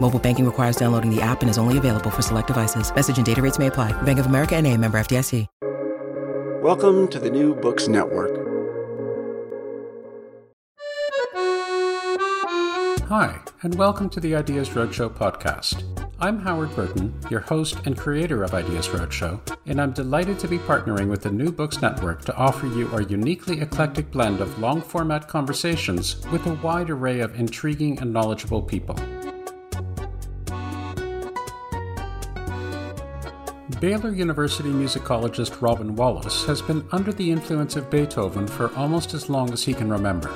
Mobile banking requires downloading the app and is only available for select devices. Message and data rates may apply. Bank of America and a member FDIC. Welcome to the New Books Network. Hi, and welcome to the Ideas Roadshow podcast. I'm Howard Burton, your host and creator of Ideas Roadshow, and I'm delighted to be partnering with the New Books Network to offer you our uniquely eclectic blend of long format conversations with a wide array of intriguing and knowledgeable people. Baylor University musicologist Robin Wallace has been under the influence of Beethoven for almost as long as he can remember.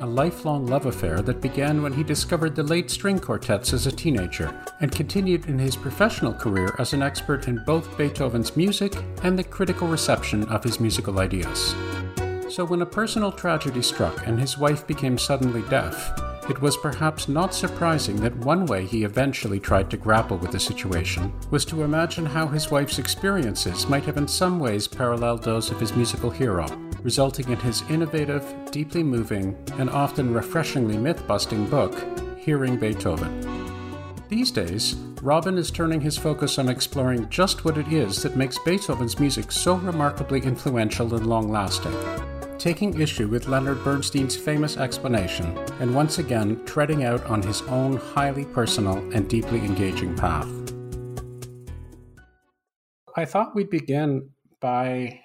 A lifelong love affair that began when he discovered the late string quartets as a teenager and continued in his professional career as an expert in both Beethoven's music and the critical reception of his musical ideas. So, when a personal tragedy struck and his wife became suddenly deaf, it was perhaps not surprising that one way he eventually tried to grapple with the situation was to imagine how his wife's experiences might have in some ways paralleled those of his musical hero, resulting in his innovative, deeply moving, and often refreshingly myth busting book, Hearing Beethoven. These days, Robin is turning his focus on exploring just what it is that makes Beethoven's music so remarkably influential and long lasting taking issue with Leonard Bernstein's famous explanation and once again treading out on his own highly personal and deeply engaging path. I thought we'd begin by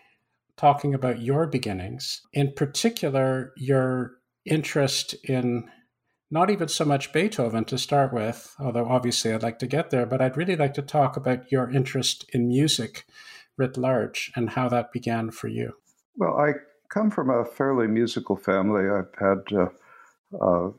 talking about your beginnings, in particular, your interest in not even so much Beethoven to start with, although obviously I'd like to get there, but I'd really like to talk about your interest in music writ large and how that began for you. Well, I come from a fairly musical family. I've had uh, uh,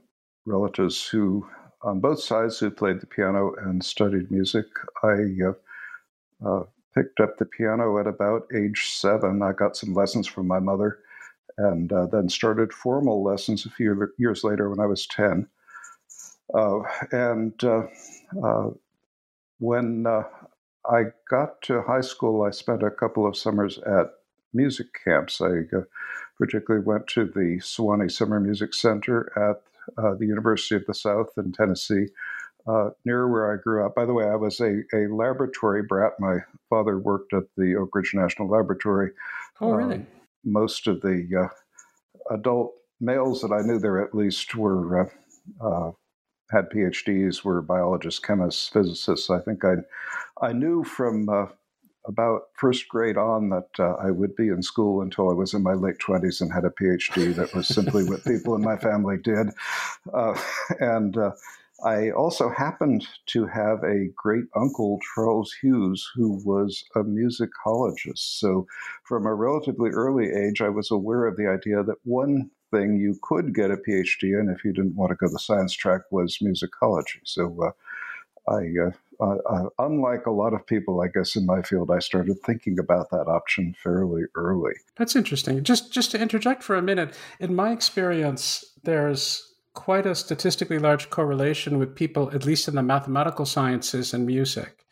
relatives who, on both sides, who played the piano and studied music. I uh, uh, picked up the piano at about age seven. I got some lessons from my mother and uh, then started formal lessons a few years later when I was 10. Uh, and when I got to high school, I spent a couple of summers at music camps. I uh, particularly went to the Sewanee Summer Music Center at uh, the University of the South in Tennessee, uh, near where I grew up. By the way, I was a, a laboratory brat. My father worked at the Oak Ridge National Laboratory. Oh, really? Um, most of the uh, adult males that I knew there, at least, were uh, uh, had PhDs, were biologists, chemists, physicists. I think I I knew from about first grade on that uh, I would be in school until I was in my late 20s and had a PhD. That was simply what people in my family did. Uh, and uh, I also happened to have a great uncle, Charles Hughes, who was a musicologist. So from a relatively early age, I was aware of the idea that one thing you could get a PhD in if you didn't want to go the science track was musicology. So uh, I uh, uh, uh, unlike a lot of people, I guess, in my field, I started thinking about that option fairly early. That's interesting. Just just to interject for a minute, in my experience, there's quite a statistically large correlation with people, at least in the mathematical sciences and music.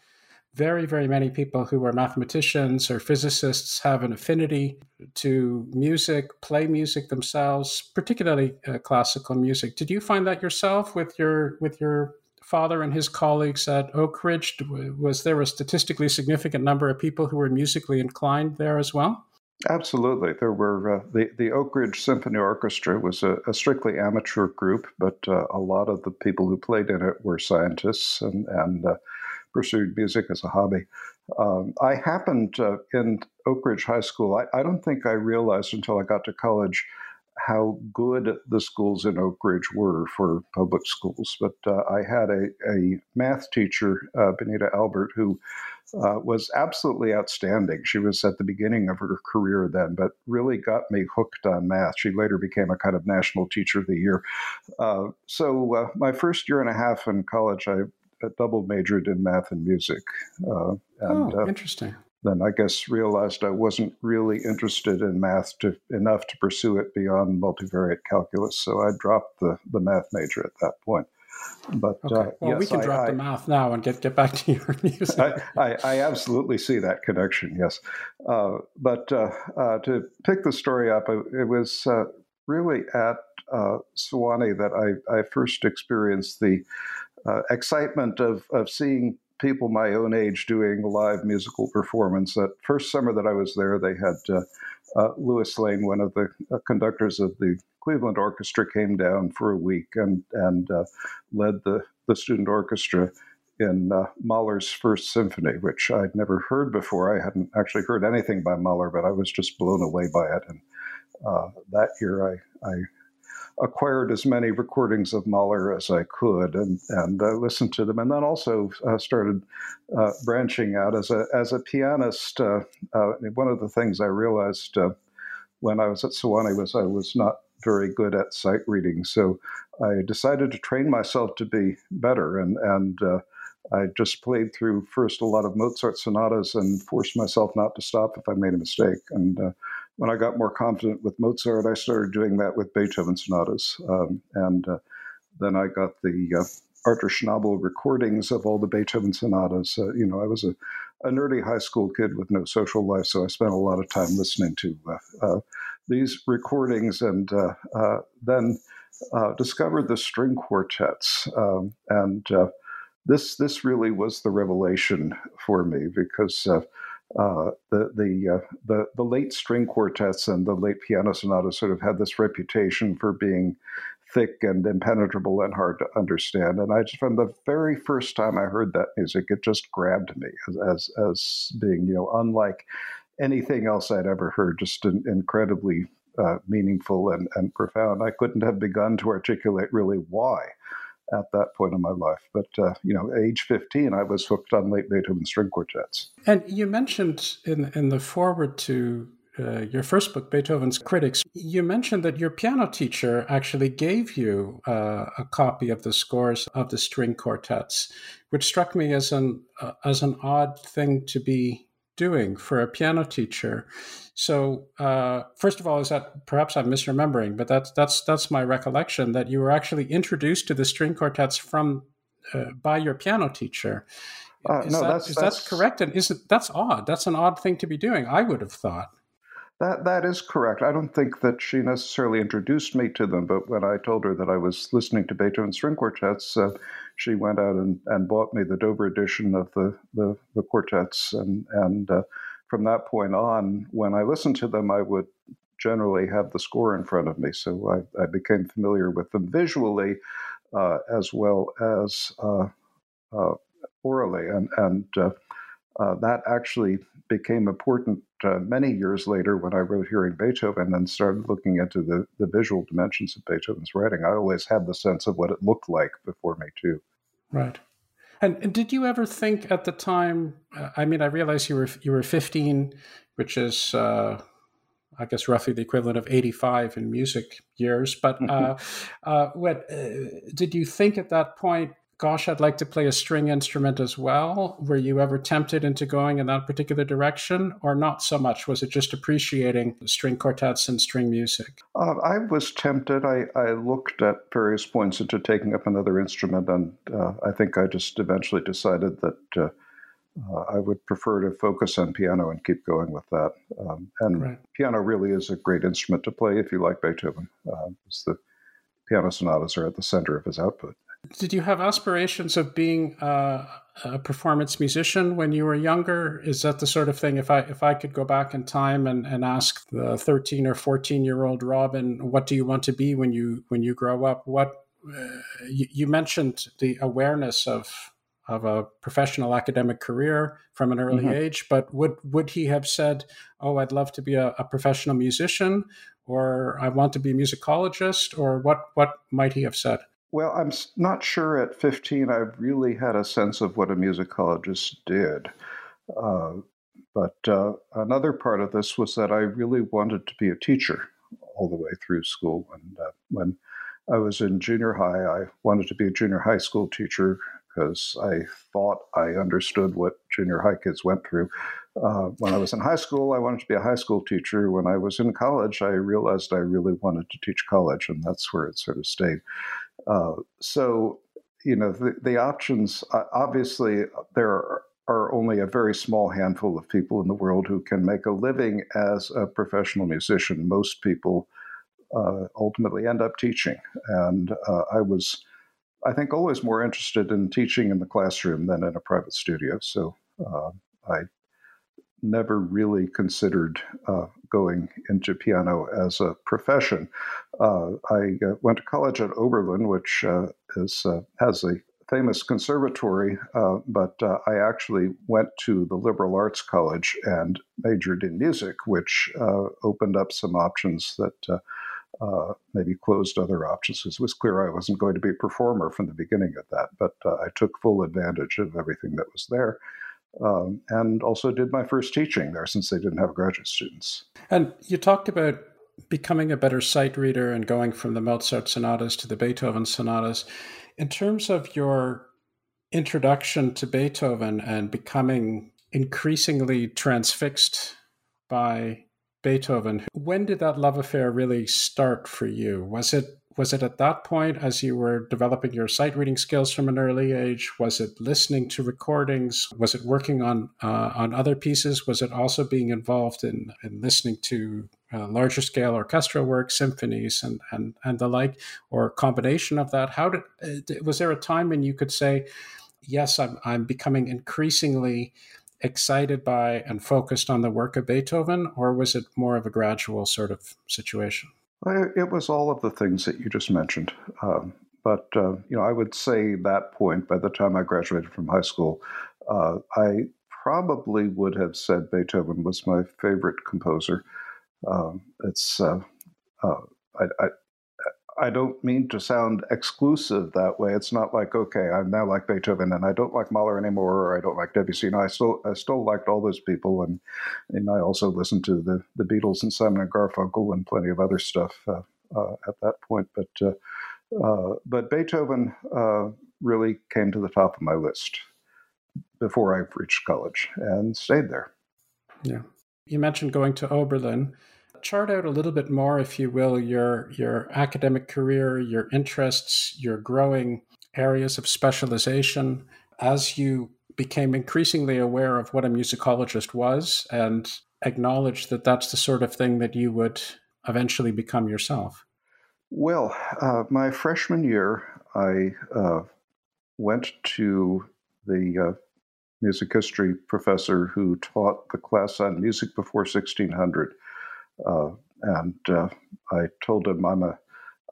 Very, very many people who are mathematicians or physicists have an affinity to music, play music themselves, particularly uh, classical music. Did you find that yourself with your with your father and his colleagues at Oak Ridge? Was there a statistically significant number of people who were musically inclined there as well? Absolutely. There were uh, the, the Oak Ridge Symphony Orchestra was a, a strictly amateur group, but uh, a lot of the people who played in it were scientists and, and uh, pursued music as a hobby. Um, I happened uh, in Oak Ridge High School, I, I, don't think I realized until I got to college how good the schools in Oak Ridge were for public schools. But uh, I had a, a math teacher, uh, Benita Albert, who uh, was absolutely outstanding. She was at the beginning of her career then, but really got me hooked on math. She later became a kind of national teacher of the year. Uh, so uh, my first year and a half in college, I double majored in math and music. Uh, and, oh, interesting then I guess realized I wasn't really interested in math to, enough to pursue it beyond multivariate calculus. So I dropped the, the math major at that point. But okay. uh, well, yes, we can I, drop I, the math now and get get back to your music. I, I, I absolutely see that connection. Yes, uh, but uh, uh to pick the story up, it was uh, really at uh, Sewanee that I, I first experienced the excitement of of seeing people my own age doing live musical performance. That first summer that I was there, they had uh, uh, Louis Lane, one of the uh, conductors of the Cleveland Orchestra, came down for a week and and uh, led the the student orchestra in uh, Mahler's First Symphony, which I'd never heard before. I hadn't actually heard anything by Mahler, but I was just blown away by it. And uh, that year, I, I acquired as many recordings of Mahler as I could and and uh, listened to them, and then also uh, started uh, branching out as a as a pianist. Uh, uh, one of the things I realized uh, when I was at Sewanee was I was not very good at sight reading, so I decided to train myself to be better, and and I just played through first a lot of Mozart sonatas and forced myself not to stop if I made a mistake, and when I got more confident with Mozart, I started doing that with Beethoven sonatas. Um, and uh, then I got the uh, Arthur Schnabel recordings of all the Beethoven sonatas. Uh, you know, I was a, a, nerdy high school kid with no social life, so I spent a lot of time listening to uh, uh, these recordings and uh, then discovered the string quartets. Um, and this, this really was the revelation for me because uh, the the, uh, the the late string quartets and the late piano sonatas sort of had this reputation for being thick and impenetrable and hard to understand. And I just, from the very first time I heard that music, it just grabbed me as as, as being you know unlike anything else I'd ever heard. Just an incredibly uh, meaningful and, and profound. I couldn't have begun to articulate really why at that point in my life. But uh, you know, age fifteen, I was hooked on late Beethoven string quartets. And you mentioned in in the forward to uh, your first book, Beethoven's Critics, you mentioned that your piano teacher actually gave you uh, a copy of the scores of the string quartets, which struck me as an uh, as an odd thing to be doing for a piano teacher. So, uh, first of all, is that perhaps I'm misremembering, but that's that's that's my recollection that you were actually introduced to the string quartets from uh, by your piano teacher. Uh, is no, that, that's, is that's, that correct? And is it that's odd? That's an odd thing to be doing. I would have thought. That that is correct. I don't think that she necessarily introduced me to them, but when I told her that I was listening to Beethoven string quartets, uh, she went out and, and bought me the Dover edition of the the, the quartets, and and uh, from that point on, when I listened to them, I would generally have the score in front of me, so I, I became familiar with them visually uh, as well as uh, uh, orally, and and uh, that actually became important uh, many years later when I wrote Hearing Beethoven and started looking into the, the visual dimensions of Beethoven's writing. I always had the sense of what it looked like before me, too. Right. And, did you ever think at the time? Uh, I mean, I realize you were you were 15, which is, uh, I guess, roughly the equivalent of 85 in music years. But uh, uh, what did you think at that point? Gosh, I'd like to play a string instrument as well. Were you ever tempted into going in that particular direction, or not so much? Was it just appreciating string quartets and string music? Uh, I was tempted. I, I, looked at various points into taking up another instrument, and uh, I think I just eventually decided that. Uh, uh I would prefer to focus on piano and keep going with that. Um, and right. piano really is a great instrument to play if you like Beethoven. Uh, the piano sonatas are at the center of his output. Did you have aspirations of being uh, a performance musician when you were younger? Is that the sort of thing? If I if I could go back in time and, and ask the thirteen or fourteen year old Robin, what do you want to be when you when you grow up? What uh, you, you mentioned the awareness of of a professional academic career from an early mm-hmm. age, but would would he have said, "Oh, I'd love to be a, a professional musician," or I want to be a musicologist, or what, what might he have said? Well, I'm not sure at 15 I really had a sense of what a musicologist did. Uh, but uh, another part of this was that I really wanted to be a teacher all the way through school. And uh, when I was in junior high, I wanted to be a junior high school teacher because I thought I understood what junior high kids went through. Uh, when I was in high school, I wanted to be a high school teacher. When I was in college, I realized I really wanted to teach college, and that's where it sort of stayed. Uh, so, you know, the, the options uh, obviously there are, are only a very small handful of people in the world who can make a living as a professional musician. Most people uh, ultimately end up teaching, and uh, I was. I think always more interested in teaching in the classroom than in a private studio. So uh, I never really considered uh, going into piano as a profession. Uh, I uh, went to college at Oberlin, which uh, is uh, has a famous conservatory, uh, but I actually went to the liberal arts college and majored in music, which opened up some options that. maybe closed other options. It was clear I wasn't going to be a performer from the beginning of that, but I took full advantage of everything that was there um, and also did my first teaching there since they didn't have graduate students. And you talked about becoming a better sight reader and going from the Mozart sonatas to the Beethoven sonatas. In terms of your introduction to Beethoven and becoming increasingly transfixed by Beethoven, when did that love affair really start for you? Was it was it at that point as you were developing your sight reading skills from an early age was it listening to recordings? Was it working on uh, on other pieces? Was it also being involved in, in listening to uh, larger scale orchestral work symphonies and, and and the like or a combination of that? How did uh, was there a time when you could say yes i'm, I'm becoming increasingly excited by and focused on the work of beethoven or was it more of a gradual sort of situation it was all of the things that you just mentioned. Um, but uh, you know, I would say that point by the time I graduated from high school, uh, I probably would have said Beethoven was my favorite composer. Um, it's uh, uh I, I, I don't mean to sound exclusive that way. It's not like okay, I'm now like Beethoven and I don't like Mahler anymore, or I don't like Debussy. No, I still I still liked all those people, and and I also listened to the the Beatles and Simon and Garfunkel and plenty of other stuff uh, uh, at that point. But uh, uh but Beethoven uh, really came to the top of my list before I reached college and stayed there. Yeah, you mentioned going to Oberlin chart out a little bit more, if you will, your your academic career, your interests, your growing areas of specialization as you became increasingly aware of what a musicologist was and acknowledged that that's the sort of thing that you would eventually become yourself? Well, uh, my freshman year, I uh, went to the uh, music history professor who taught the class on music before 1600 uh, and uh, I told him I'm a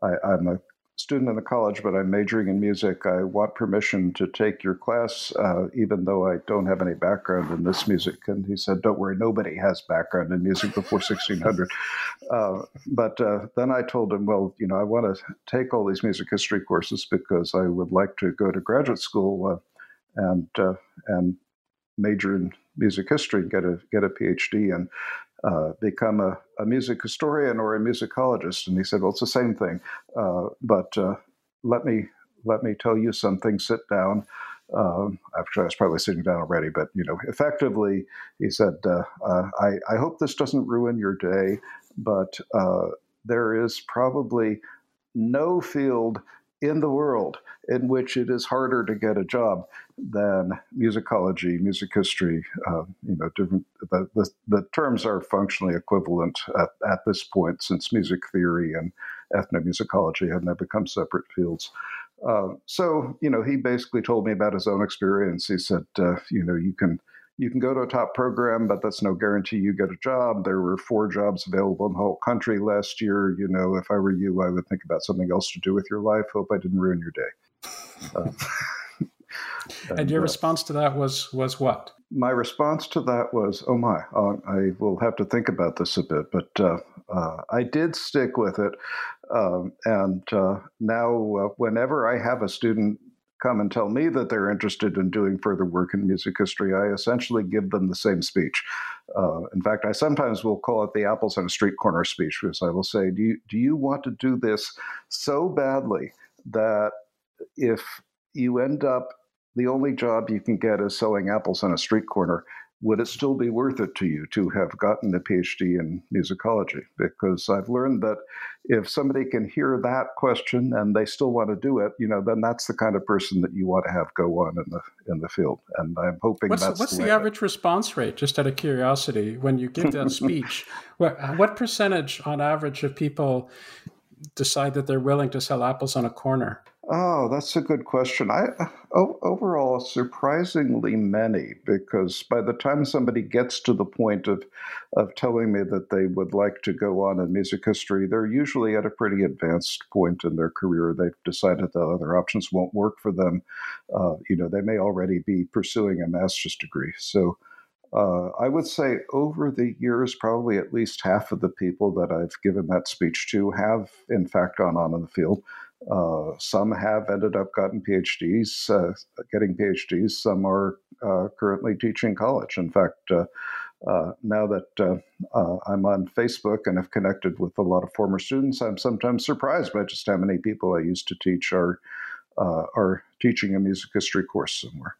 I, I'm a student in the college, but I'm majoring in music. I want permission to take your class, uh, even though I don't have any background in this music. And he said, Don't worry, nobody has background in music before 1600. Uh, but uh, then I told him, Well, you know, I want to take all these music history courses because I would like to go to graduate school uh, and, uh, and major in music history and get a, get a PhD. And uh, become a, a, music historian or a musicologist? And he said, well, it's the same thing. Uh, but uh, let me let me tell you something. Sit down. Um, after I was probably sitting down already, but you know, effectively, he said, I, I, hope this doesn't ruin your day, but there is probably no field in the world in which it is harder to get a job than musicology, music history. Uh, you know, different. The, the, the, terms are functionally equivalent at, at this point, since music theory and ethnomusicology have now become separate fields. Uh, so, you know, he basically told me about his own experience. He said, uh, you know, you can you can go to a top program, but that's no guarantee you get a job. There were four jobs available in the whole country last year. You know, if I were you, I would think about something else to do with your life. Hope I didn't ruin your day. Uh, and, and, your uh, response to that was was what? my response to that was, "Oh my, uh, I will have to think about this a bit." But uh, uh, I did stick with it, um, and uh, now uh, whenever I have a student come and tell me that they're interested in doing further work in music history, I essentially give them the same speech. Uh, in fact, I sometimes will call it the apples on a street corner speech, because I will say, "Do you do you want to do this so badly that if you end up the only job you can get is selling apples on a street corner. Would it still be worth it to you to have gotten a PhD in musicology? Because I've learned that if somebody can hear that question and they still want to do it, you know, then that's the kind of person that you want to have go on in the in the field. And I'm hoping what's, that's what's the, the average response rate? Just out of curiosity, when you give that speech, what, what percentage on average of people decide that they're willing to sell apples on a corner? Oh, that's a good question. I overall surprisingly many because by the time somebody gets to the point of of telling me that they would like to go on in music history, they're usually at a pretty advanced point in their career. They've decided that other options won't work for them. Uh, you know, they may already be pursuing a master's degree. So. Uh, I would say over the years, probably at least half of the people that I've given that speech to have, in fact, gone on in the field. Uh, some have ended up gotten PhDs, uh, getting PhDs. Some are uh, currently teaching college. In fact, uh, uh, now that I'm on Facebook and have connected with a lot of former students, I'm sometimes surprised by just how many people I used to teach are are teaching a music history course somewhere.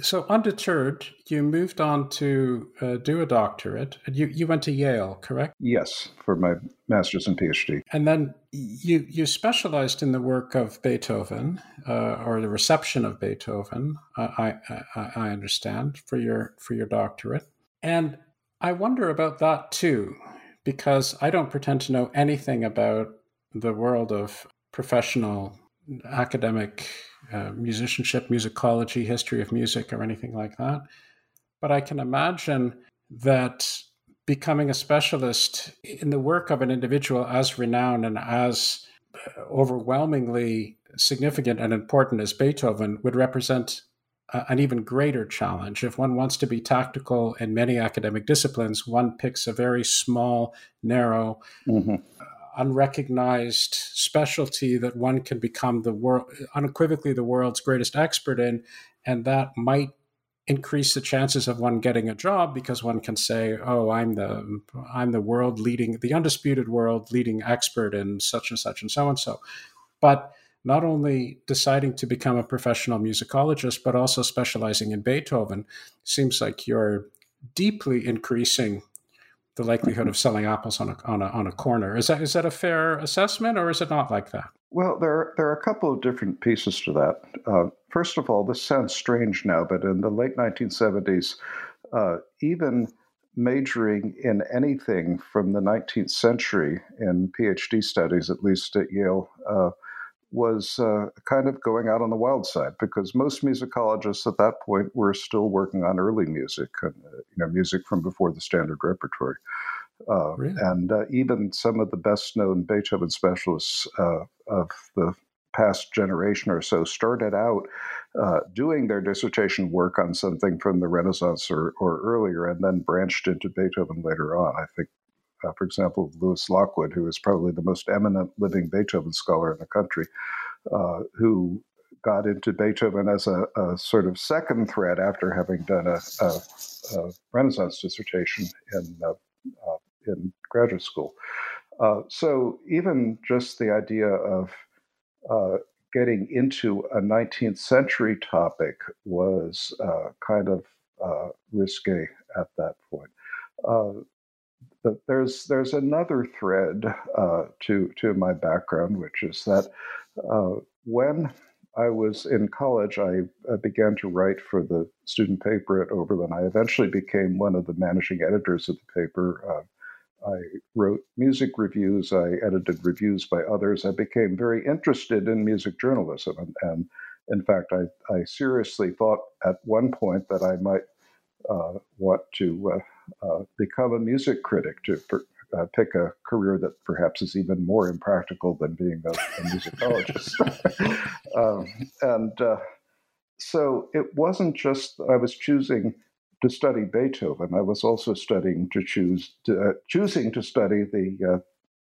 So undeterred, you moved on to uh, do a doctorate. You you went to Yale, correct? Yes, for my master's and PhD. And then you you specialized in the work of Beethoven uh, or the reception of Beethoven. I, I I understand for your for your doctorate, and I wonder about that too, because I don't pretend to know anything about the world of professional academic uh, musicianship, musicology, history of music, or anything like that. But I can imagine that becoming a specialist in the work of an individual as renowned and as uh, overwhelmingly significant and important as Beethoven would represent an even greater challenge. If one wants to be tactical in many academic disciplines, one picks a very small, narrow, mm-hmm unrecognized specialty that one can become the world unequivocally the world's greatest expert in and that might increase the chances of one getting a job because one can say oh i'm the i'm the world leading the undisputed world leading expert in such and such and so and so. But not only deciding to become a professional musicologist but also specializing in beethoven seems like you're deeply increasing the likelihood of selling apples on a, on a, on a corner. Is that, is that a fair assessment or is it not like that? Well, there are, there are a couple of different pieces to that. Uh, first of all, this sounds strange now, but in the late 1970s, uh, even majoring in anything from the 19th century in PhD studies, at least at Yale, uh, was uh, kind of going out on the wild side because most musicologists at that point were still working on early music, uh, you know, music from before the standard repertory. Uh, really? And uh, even some of the best known Beethoven specialists uh, of the past generation or so started out uh, doing their dissertation work on something from the Renaissance or, or earlier and then branched into Beethoven later on. I think uh, for example, Lewis Lockwood, who is probably the most eminent living Beethoven scholar in the country, uh, who got into Beethoven as a, a, sort of second thread after having done a, a, a Renaissance dissertation in, uh, uh in graduate school. Uh, so even just the idea of uh, getting into a 19th century topic was kind of risque at that point. Uh, but there's there's another thread uh, to to my background, which is that uh, when I was in college, I, I, began to write for the student paper at Oberlin. I eventually became one of the managing editors of the paper. Uh, I wrote music reviews. I edited reviews by others. I became very interested in music journalism, and, and in fact, I, I seriously thought at one point that I might uh, want to uh, become a music critic to uh, pick a career that perhaps is even more impractical than being a, a musicologist. um, and uh, so it wasn't just I was choosing to study Beethoven. I was also studying to choose to, uh, choosing to study the uh,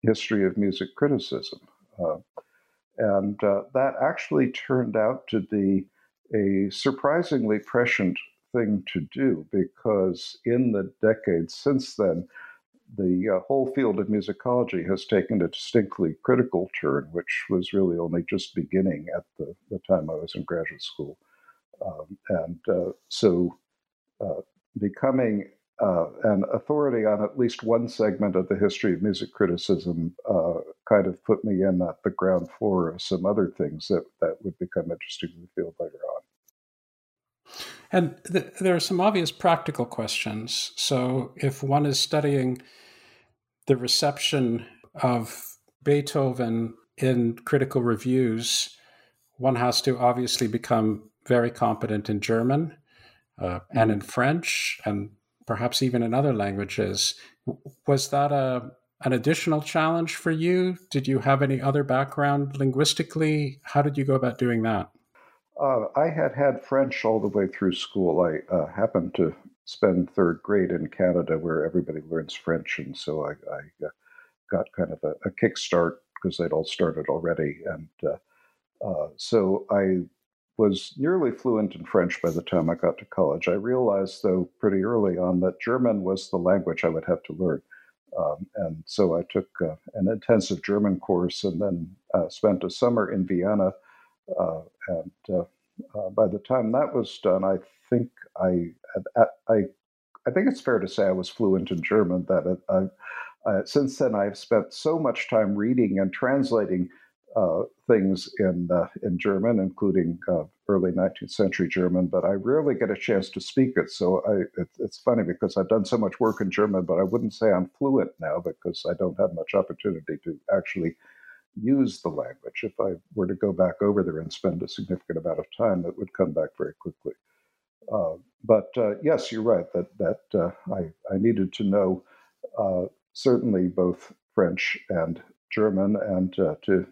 history of music criticism, uh, and uh, that actually turned out to be a surprisingly prescient thing to do because in the decades since then, the uh, whole field of musicology has taken a distinctly critical turn, which was really only just beginning at the, the time I was in graduate school. Um, and uh, so uh, becoming uh, an authority on at least one segment of the history of music criticism uh, kind of put me in at the ground floor of some other things that, that would become interesting in the field later on. And th- there are some obvious practical questions. So, if one is studying the reception of Beethoven in critical reviews, one has to obviously become very competent in German uh, and in French and perhaps even in other languages. Was that a an additional challenge for you? Did you have any other background linguistically? How did you go about doing that? Uh, I had had French all the way through school. I uh, happened to spend third grade in Canada where everybody learns French, and so I, I uh, got kind of a, a kickstart because they'd all started already. And uh, uh, so I was nearly fluent in French by the time I got to college. I realized, though, pretty early on that German was the language I would have to learn. Um, and so I took uh, an intensive German course and then uh, spent a summer in Vienna. Uh, and uh, uh, by the time that was done, I think I, I, I think it's fair to say I was fluent in German. That I, since then I've spent so much time reading and translating uh, things in uh, in German, including uh, early 19th century German, but I rarely get a chance to speak it. So I, it, it's funny because I've done so much work in German, but I wouldn't say I'm fluent now because I don't have much opportunity to actually use the language. If I were to go back over there and spend a significant amount of time, it would come back very quickly. Uh, but uh, yes, you're right that that uh, I I needed to know certainly both French and German, and to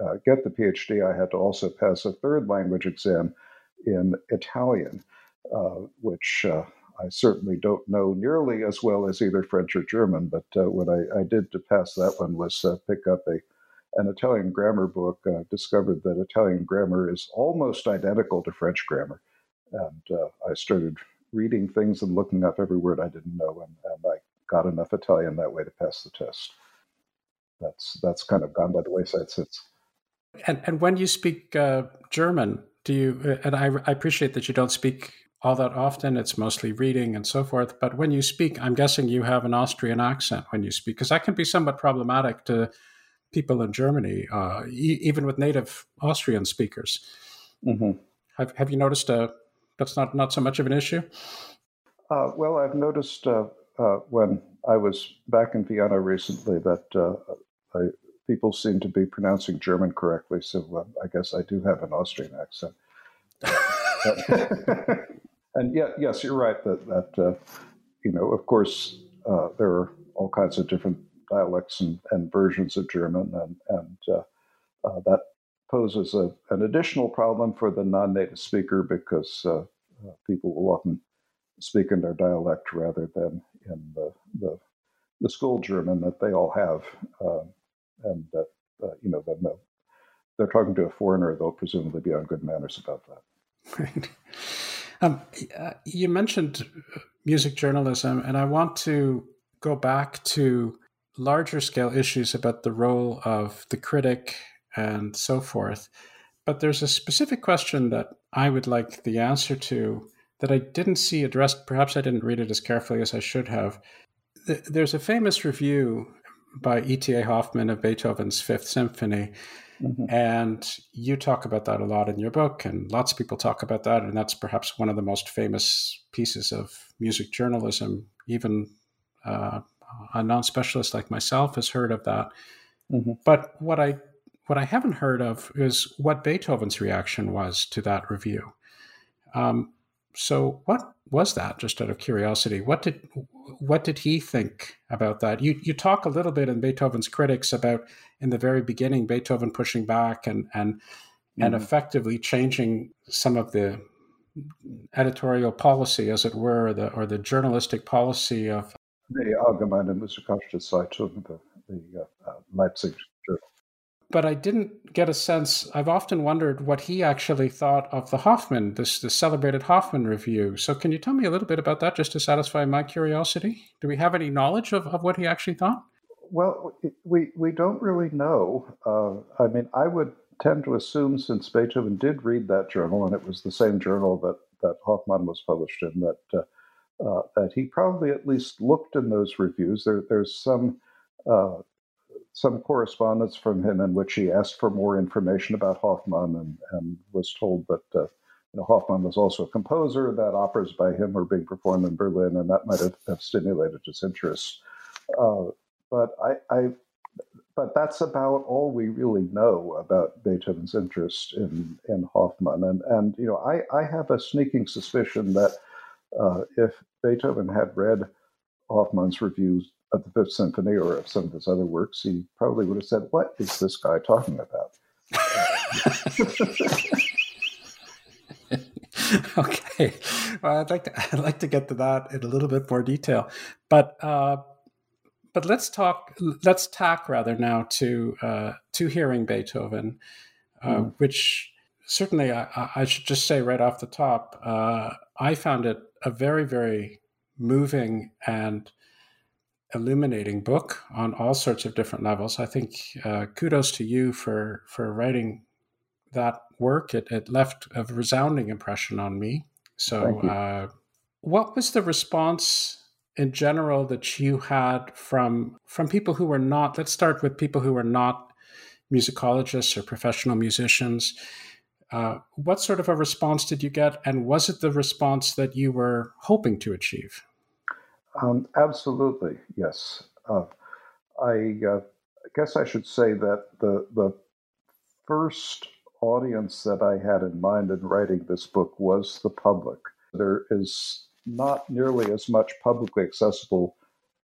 uh, get the PhD, I had to also pass a third language exam in Italian, uh, which uh, I certainly don't know nearly as well as either French or German. But uh, what I, I, did to pass that one was uh, pick up a an Italian grammar book. Uh, discovered that Italian grammar is almost identical to French grammar, and I started reading things and looking up every word I didn't know, and, and I got enough Italian that way to pass the test. That's that's kind of gone by the wayside since. And and when you speak uh, German, do you? Uh, and I, I appreciate that you don't speak all that often. It's mostly reading and so forth. But when you speak, I'm guessing you have an Austrian accent when you speak, because that can be somewhat problematic to people in Germany, uh, e- even with native Austrian speakers. Mm-hmm. Have Have you noticed a uh, that's not not so much of an issue? Uh, well, I've noticed uh, when I was back in Vienna recently that I people seem to be pronouncing German correctly, so uh, I guess I do have an Austrian accent. and yeah, yes, you're right that that uh, you know, of course, uh, there are all kinds of different dialects and, and versions of German, and and uh, uh, that poses a, an additional problem for the non-native speaker because uh, people will often speak in their dialect rather than in the the, the school German that they all have. Um, and that you know then they're talking to a foreigner, they'll presumably be on good manners about that. Right. Um, you mentioned music journalism, and I want to go back to larger scale issues about the role of the critic and so forth. But there's a specific question that I would like the answer to that I didn't see addressed. Perhaps I didn't read it as carefully as I should have. There's a famous review by E.T.A. Hoffmann of Beethoven's Fifth Symphony. Mm-hmm. And you talk about that a lot in your book, and lots of people talk about that. And that's perhaps one of the most famous pieces of music journalism. Even uh, a non specialist like myself has heard of that. Mm-hmm. But what I what I haven't heard of is what Beethoven's reaction was to that review. Um, so, what was that? Just out of curiosity, what did what did he think about that? You you talk a little bit in Beethoven's critics about in the very beginning Beethoven pushing back and and and effectively changing some of the editorial policy, as it were, or the, or the journalistic policy of the Allgemeine Musikalische Zeitung, the, the uh, uh, Leipzig journal. But I didn't get a sense. I've often wondered what he actually thought of the Hoffmann, this the celebrated Hoffmann review. So, can you tell me a little bit about that, just to satisfy my curiosity? Do we have any knowledge of, of what he actually thought? Well, we we don't really know. Uh, I mean, I would tend to assume, since Beethoven did read that journal, and it was the same journal that that Hoffmann was published in, that uh, uh, that he probably at least looked in those reviews. There, there's some uh, some correspondence from him in which he asked for more information about Hoffmann and, and was told that uh, you know, Hoffmann was also a composer, that operas by him were being performed in Berlin, and that might have, have stimulated his interest. Uh, but I, I, but that's about all we really know about Beethoven's interest in in Hoffmann, and and you know I I have a sneaking suspicion that uh, if Beethoven had read Hoffmann's reviews of the Fifth Symphony or of some of his other works, he probably would have said, "What is this guy talking about?" okay, well, I'd like to I'd like to get to that in a little bit more detail, but uh, but let's talk let's tack rather now to uh, to hearing Beethoven, uh, mm. which certainly I, I, should just say right off the top, uh, I found it a very very moving and illuminating book on all sorts of different levels. I think uh, kudos to you for for writing that work. It, it left a resounding impression on me. So, uh, what was the response in general that you had from from people who were not? Let's start with people who were not musicologists or professional musicians. Uh, what sort of a response did you get, and was it the response that you were hoping to achieve? Um, absolutely, yes. Uh, I uh, guess I should say that the the first audience that I had in mind in writing this book was the public. There is not nearly as much publicly accessible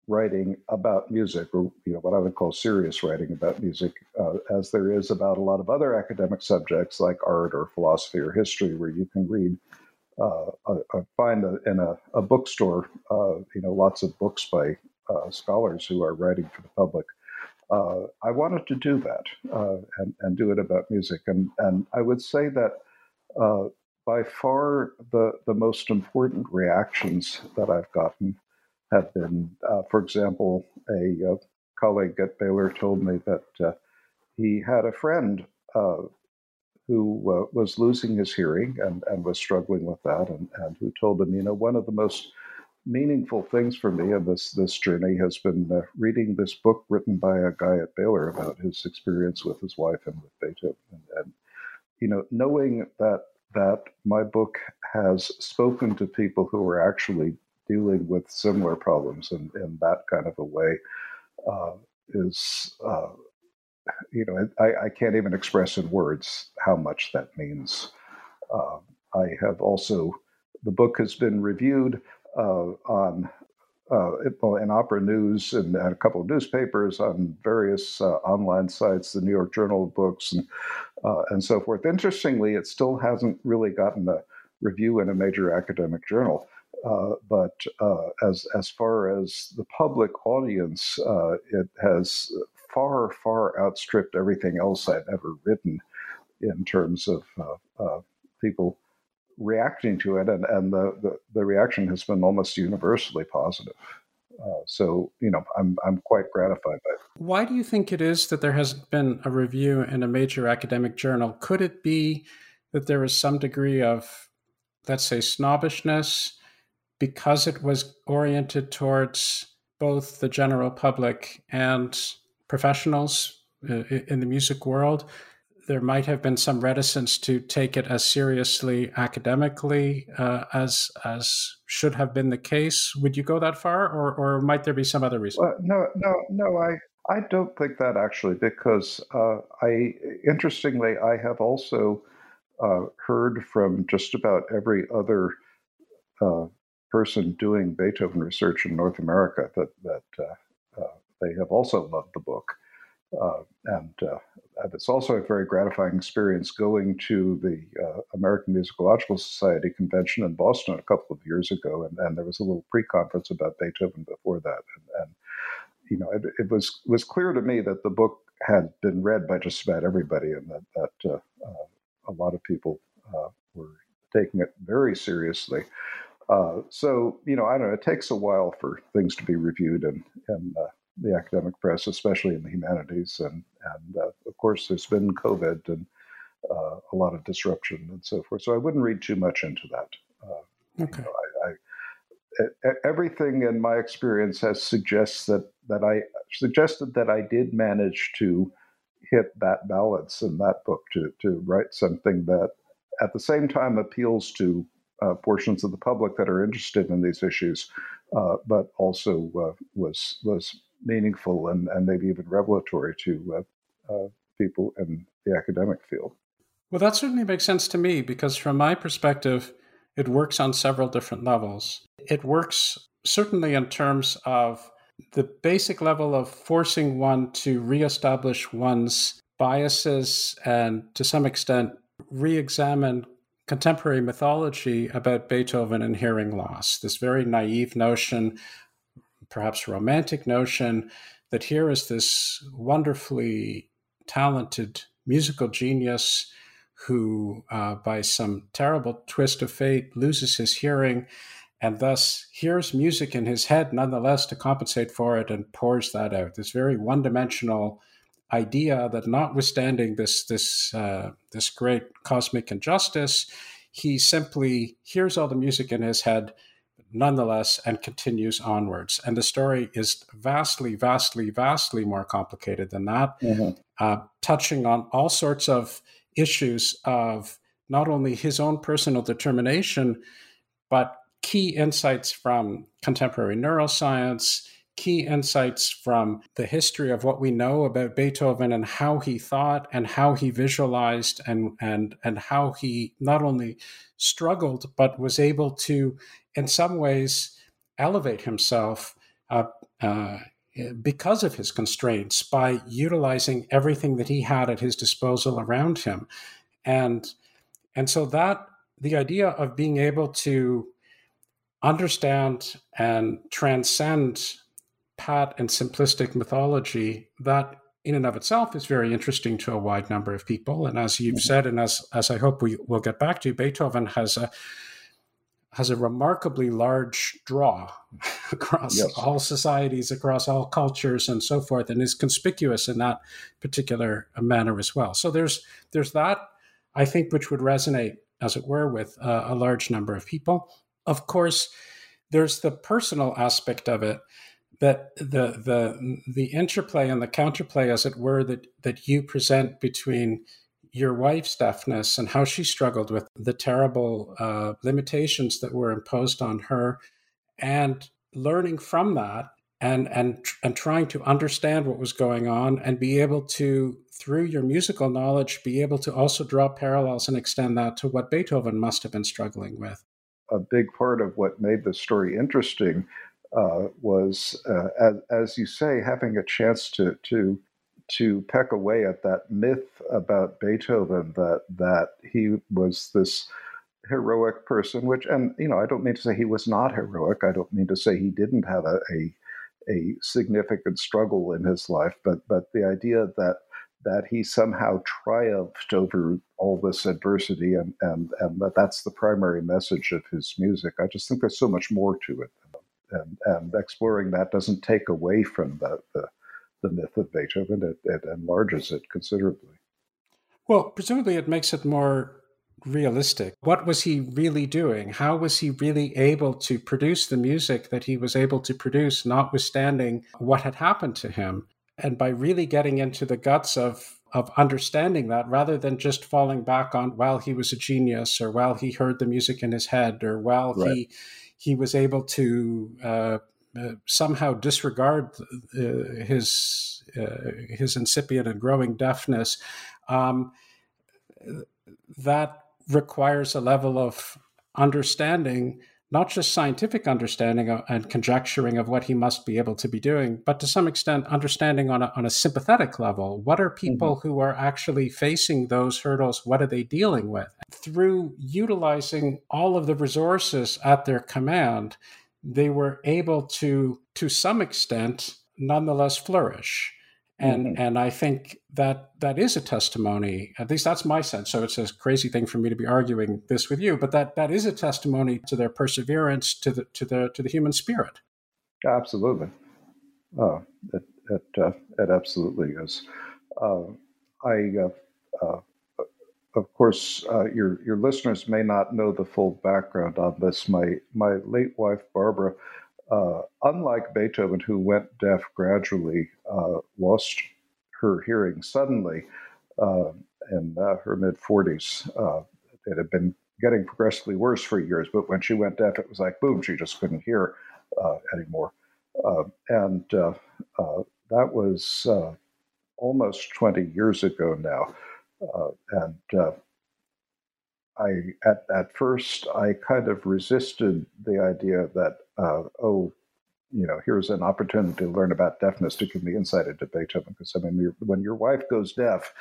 writing about music, or you know what I would call serious writing about music, uh, as there is about a lot of other academic subjects like art or philosophy or history, where you can read uh, find a, in a, a bookstore, uh, you know, lots of books by uh, scholars who are writing for the public. Uh, I wanted to do that uh, and, and do it about music, and and I would say that by far the the most important reactions that I've gotten have been, for example, a, colleague at Baylor told me that he had a friend who uh, was losing his hearing and, and was struggling with that, and, and who told him, you know, one of the most meaningful things for me in this this journey has been uh, reading this book written by a guy at Baylor about his experience with his wife and with Beethoven, and, and you know, knowing that that my book has spoken to people who are actually dealing with similar problems in, in that kind of a way uh, is uh, you know, I, I, can't even express in words how much that means. Uh, I have also, the book has been reviewed uh, on uh, in Opera News and a couple of newspapers, on various uh, online sites, the New York Journal of Books, and and so forth. Interestingly, it still hasn't really gotten a review in a major academic journal. Uh, but uh, as as far as the public audience, uh, it has far, far outstripped everything else I've ever written in terms of people reacting to it, and, and the, the, the, reaction has been almost universally positive. Uh, so, you know, I'm, I'm quite gratified by it. Why do you think it is that there hasn't been a review in a major academic journal? Could it be that there is some degree of, let's say, snobbishness because it was oriented towards both the general public and professionals uh, in the music world, there might have been some reticence to take it as seriously academically uh, as as should have been the case. Would you go that far, or or might there be some other reason? Well, no, no, no. I I don't think that actually, because uh, I interestingly I have also uh, heard from just about every other uh, person doing Beethoven research in North America that that uh, they have also loved the book. uh, and uh, it's also a very gratifying experience going to the uh, American Musicological Society convention in Boston a couple of years ago, and, and there was a little pre-conference about Beethoven before that, and, and you know, it, it, was was clear to me that the book had been read by just about everybody, and that that uh, uh, a lot of people uh, were taking it very seriously. Uh, so you know, I don't know. It takes a while for things to be reviewed and and uh, the academic press, especially in the humanities. And, and uh, of course, there's been COVID and uh, a lot of disruption and so forth. So I wouldn't read too much into that. Uh, okay. You know, I, I, everything in my experience has suggests that that I suggested that I did manage to hit that balance in that book to to write something that at the same time appeals to uh, portions of the public that are interested in these issues, uh, but also uh, was was meaningful and, and maybe even revelatory to uh, uh, people in the academic field. Well, that certainly makes sense to me because, from my perspective, it works on several different levels. It works certainly in terms of the basic level of forcing one to reestablish one's biases and, to some extent, re examine contemporary mythology about Beethoven and hearing loss. This very naive notion perhaps romantic notion that here is this wonderfully talented musical genius who, uh, by some terrible twist of fate, loses his hearing and thus hears music in his head nonetheless to compensate for it and pours that out. This very one dimensional idea that notwithstanding this this uh, this great cosmic injustice, he simply hears all the music in his head nonetheless and continues onwards. And the story is vastly, vastly, vastly more complicated than that, mm-hmm. uh, touching on all sorts of issues of not only his own personal determination, but key insights from contemporary neuroscience, key insights from the history of what we know about Beethoven and how he thought and how he visualized and and and how he not only struggled but was able to in some ways elevate himself uh, uh, because of his constraints by utilizing everything that he had at his disposal around him. And and so that the idea of being able to understand and transcend pat and simplistic mythology that in and of itself is very interesting to a wide number of people and as you've mm-hmm. said and as as i hope we will get back to beethoven has a has a remarkably large draw across yes. all societies, across all cultures, and so forth, and is conspicuous in that particular manner as well. So there's there's that I think which would resonate, as it were, with uh, a large number of people. Of course, there's the personal aspect of it that the the the interplay and the counterplay, as it were, that that you present between your wife's deafness and how she struggled with the terrible uh, limitations that were imposed on her, and learning from that and and and trying to understand what was going on and be able to through your musical knowledge be able to also draw parallels and extend that to what Beethoven must have been struggling with. A big part of what made the story interesting uh, was, uh, as, as, you say, having a chance to to to peck away at that myth about Beethoven that that he was this heroic person, which and you know I don't mean to say he was not heroic. I don't mean to say he didn't have a, a, a significant struggle in his life, but but the idea that that he somehow triumphed over all this adversity and and and that that's the primary message of his music. I just think there's so much more to it, and and exploring that doesn't take away from the the the myth of Beethoven. It, it enlarges it considerably. Well, presumably it makes it more realistic. What was he really doing? How was he really able to produce the music that he was able to produce, notwithstanding what had happened to him? And by really getting into the guts of of understanding that rather than just falling back on well he was a genius or well he heard the music in his head or well right. he he was able to uh, uh, somehow disregard uh, his uh, his incipient and growing deafness, um, that requires a level of understanding not just scientific understanding and conjecturing of what he must be able to be doing, but to some extent understanding on a, on a sympathetic level. What are people mm-hmm. who are actually facing those hurdles? What are they dealing with? Through utilizing all of the resources at their command, they were able to, to some extent, nonetheless flourish and mm-hmm. and I think that that is a testimony. At least that's my sense. So it's a crazy thing for me to be arguing this with you, but that that is a testimony to their perseverance, to the to the to the human spirit. Absolutely, oh, it it, uh, it absolutely is. Uh, I. Uh, uh of course, uh, your your listeners may not know the full background on this. My my late wife Barbara uh, unlike Beethoven, who went deaf gradually, uh, lost her hearing suddenly uh, in uh, her mid 40s. Uh, it had been getting progressively worse for years, but when she went deaf, it was like boom, she just couldn't hear uh, anymore. and that was almost 20 years ago now. and I at, at first I kind of resisted the idea that uh, oh you know here's an opportunity to learn about deafness to give me insight into Beethoven because I mean when your wife goes deaf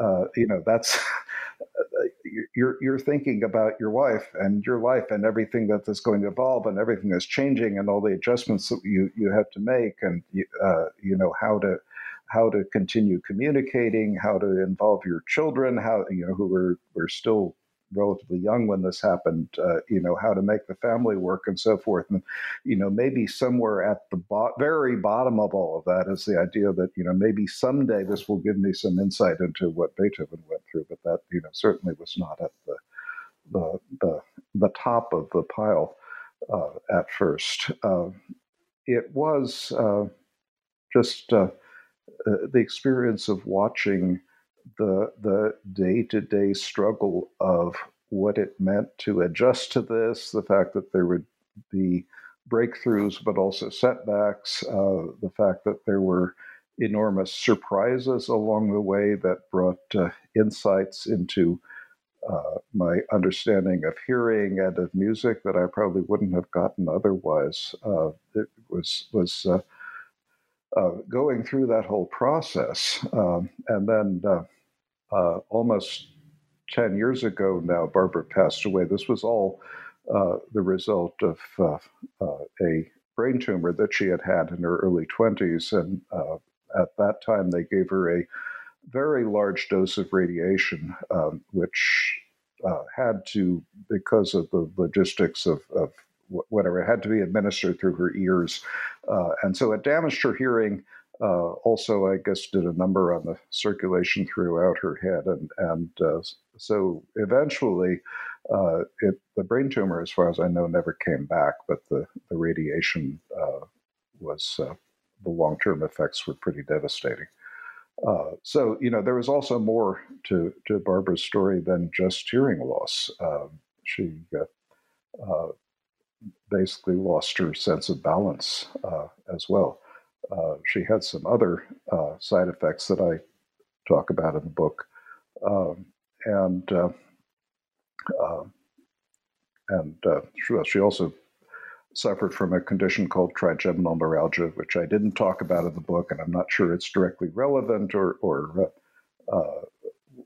uh, you know that's you're you're thinking about your wife and your life and everything that is going to evolve and everything that's changing and all the adjustments that you you have to make and uh, you know how to how to continue communicating, how to involve your children, how you know who are were still relatively young when this happened, uh, you know, how to make the family work and so forth. And, you know, maybe somewhere at the bo- very bottom of all of that is the idea that, you know, maybe someday this will give me some insight into what Beethoven went through, but that, you know, certainly was not at the, the, the, the top of the pile uh, at first. Uh, it was uh, just uh, uh, the experience of watching the the day to day struggle of what it meant to adjust to this, the fact that there would be breakthroughs but also setbacks, uh, the fact that there were enormous surprises along the way that brought uh, insights into uh, my understanding of hearing and of music that I probably wouldn't have gotten otherwise. Uh, it was was uh, uh, going through that whole process, um, and then uh, almost 10 years ago now, Barbara passed away. This was all uh, the result of uh, uh a brain tumor that she had had in her early 20s. And uh, at that time, they gave her a very large dose of radiation, um, which had to, because of the logistics of, of whatever, had to be administered through her ears. and so it damaged her hearing uh, also, I guess, did a number on the circulation throughout her head, and and uh, so eventually, uh, it the brain tumor, as far as I know, never came back. But the the radiation uh, was uh, the long term effects were pretty devastating. Uh, so you know, there was also more to to Barbara's story than just hearing loss. Um, she basically lost her sense of balance as well. Uh, she had some other uh, side effects that I talk about in the book, um, and uh, um, and uh, she also suffered from a condition called trigeminal neuralgia, which I didn't talk about in the book, and I'm not sure it's directly relevant or or uh,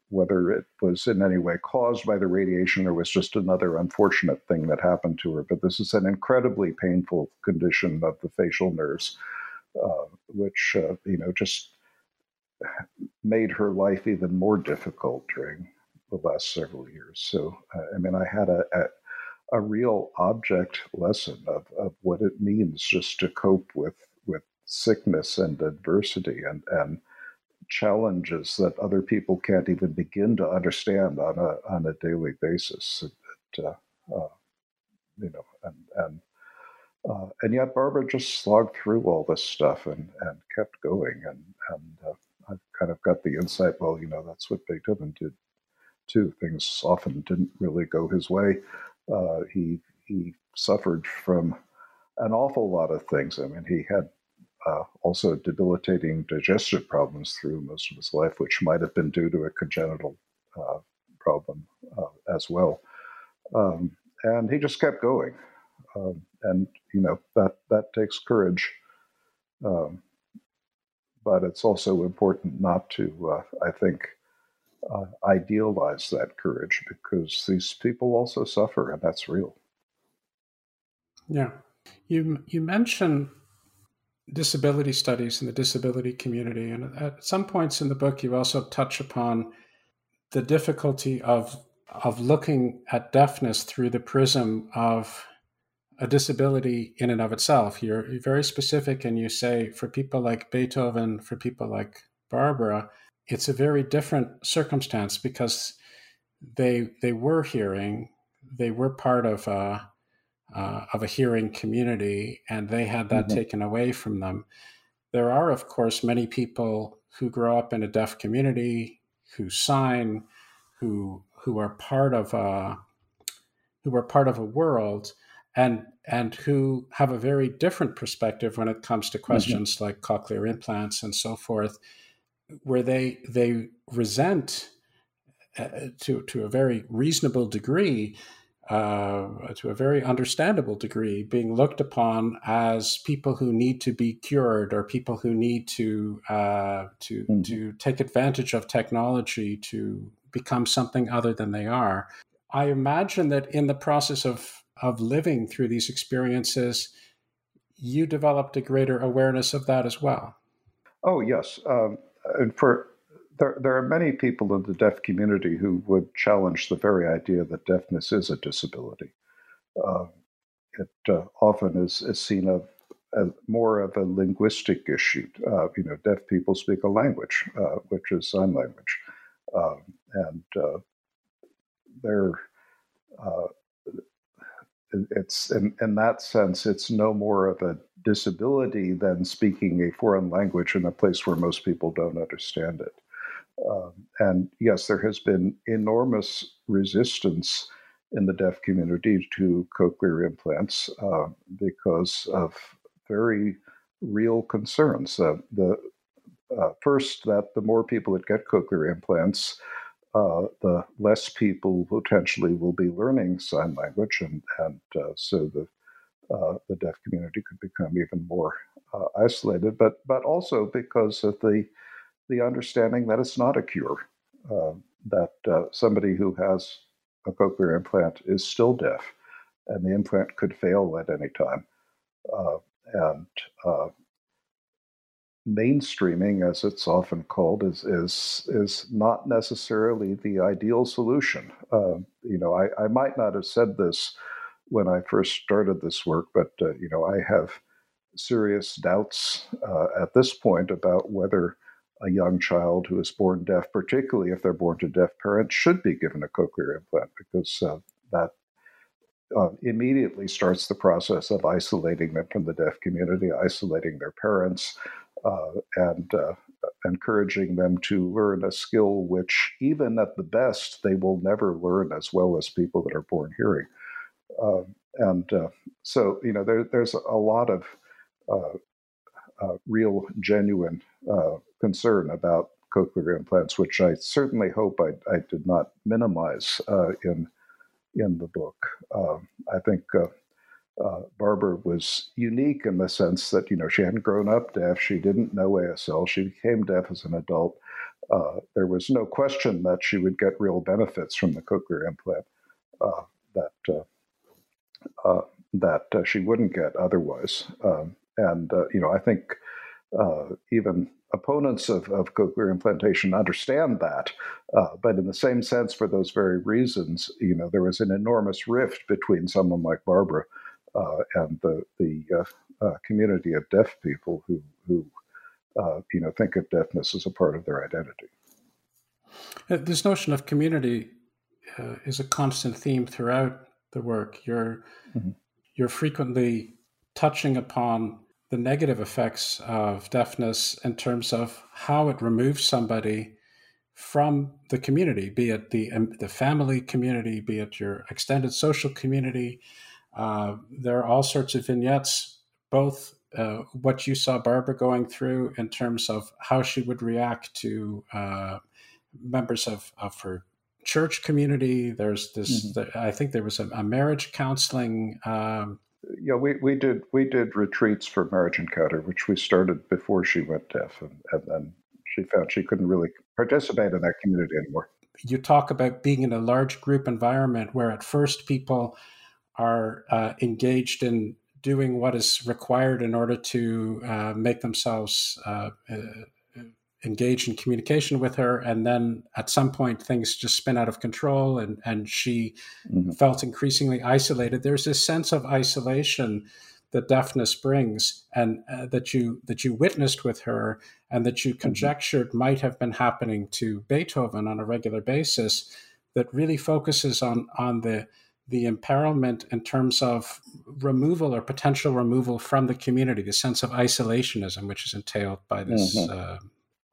whether it was in any way caused by the radiation or was just another unfortunate thing that happened to her. But this is an incredibly painful condition of the facial nerves which uh, you know just made her life even more difficult during the last several years. So uh, I mean, I had a, a, a real object lesson of, of what it means just to cope with with sickness and adversity and and challenges that other people can't even begin to understand on a on a daily basis. Uh, uh, you know, and and uh, and yet Barbara just slogged through all this stuff and, and kept going. And, and uh, I've kind of got the insight, well, you know, that's what Beethoven did too. Things often didn't really go his way. Uh, he, he suffered from an awful lot of things. I mean, he had uh, also debilitating digestive problems through most of his life, which might have been due to a congenital uh, problem uh, as well. Um, and he just kept going. Um, and you know that that takes courage. Um, but it's also important not to, uh, I think, uh, idealize that courage because these people also suffer, and that's real. Yeah, you you mentioned disability studies in the disability community, and at some points in the book, you also touch upon the difficulty of of looking at deafness through the prism of a disability in and of itself. You're, very specific, and you say for people like Beethoven, for people like Barbara, it's a very different circumstance because they they were hearing, they were part of a uh, of a hearing community, and they had that mm-hmm. taken away from them. There are, of course, many people who grow up in a deaf community who sign, who who are part of a who are part of a world and and who have a very different perspective when it comes to mm-hmm. questions mm-hmm. like cochlear implants and so forth where they they resent uh, to to a very reasonable degree uh, to a very understandable degree being looked upon as people who need to be cured or people who need to uh, to mm-hmm. to take advantage of technology to become something other than they are. I imagine that in the process of of living through these experiences, you developed a greater awareness of that as well. Oh yes, um, and for there, there are many people in the deaf community who would challenge the very idea that deafness is a disability. Uh, it uh, often is, is seen of, as more of a linguistic issue. Uh, you know, deaf people speak a language, uh, which is sign language, um, and uh, they're uh, it's in, in that sense, it's no more of a disability than speaking a foreign language in a place where most people don't understand it. Um, and yes, there has been enormous resistance in the deaf community to cochlear implants uh, because of very real concerns. Uh, the uh, first, that the more people that get cochlear implants, uh, the less people potentially will be learning sign language, and and uh, so the uh, the deaf community could become even more isolated. But but also because of the the understanding that it's not a cure, uh, that uh, somebody who has a cochlear implant is still deaf, and the implant could fail at any time. Uh, and uh, mainstreaming, as it's often called, is is is not necessarily the ideal solution. Um, you know, I, I might not have said this when I first started this work, but uh, you know, I have serious doubts uh, at this point about whether a young child who is born deaf, particularly if they're born to deaf parents, should be given a cochlear implant because uh, that uh, immediately starts the process of isolating them from the deaf community, isolating their parents, uh, and uh, encouraging them to learn a skill which, even at the best, they will never learn as well as people that are born hearing. Um, and uh, so, you know, there, there's a lot of uh, uh, real, genuine uh, concern about cochlear implants, which I certainly hope I, I did not minimize uh, in in the book. Um, I think uh, uh, Barbara was unique in the sense that you know she hadn't grown up deaf, she didn't know ASL, she became deaf as an adult. Uh, there was no question that she would get real benefits from the cochlear implant that that she wouldn't get otherwise. Um, and uh, you know, I think uh, even opponents of, of cochlear implantation understand that. Uh, but in the same sense, for those very reasons, you know, there was an enormous rift between someone like Barbara uh, and the the uh, uh, community of deaf people who who you know think of deafness as a part of their identity. This notion of community is a constant theme throughout the work. You're mm-hmm. you're frequently touching upon the negative effects of deafness in terms of how it removes somebody from the community, be it the um, the family community, be it your extended social community. Uh, there are all sorts of vignettes, both uh, what you saw Barbara going through in terms of how she would react to uh, members of, of her church community. There's this, mm-hmm. the, I think there was a, a marriage counseling um, yeah, we, we did we did retreats for marriage encounter, which we started before she went deaf, and, and then she found she couldn't really participate in that community anymore. You talk about being in a large group environment where at first people are uh, engaged in doing what is required in order to uh, make themselves uh, uh engage in communication with her and then at some point things just spin out of control and and she mm-hmm. felt increasingly isolated there's this sense of isolation that deafness brings and uh, that you that you witnessed with her and that you mm-hmm. conjectured mm-hmm. might have been happening to Beethoven on a regular basis that really focuses on on the the imperilment in terms of removal or potential removal from the community, the sense of isolationism which is entailed by this mm-hmm. uh,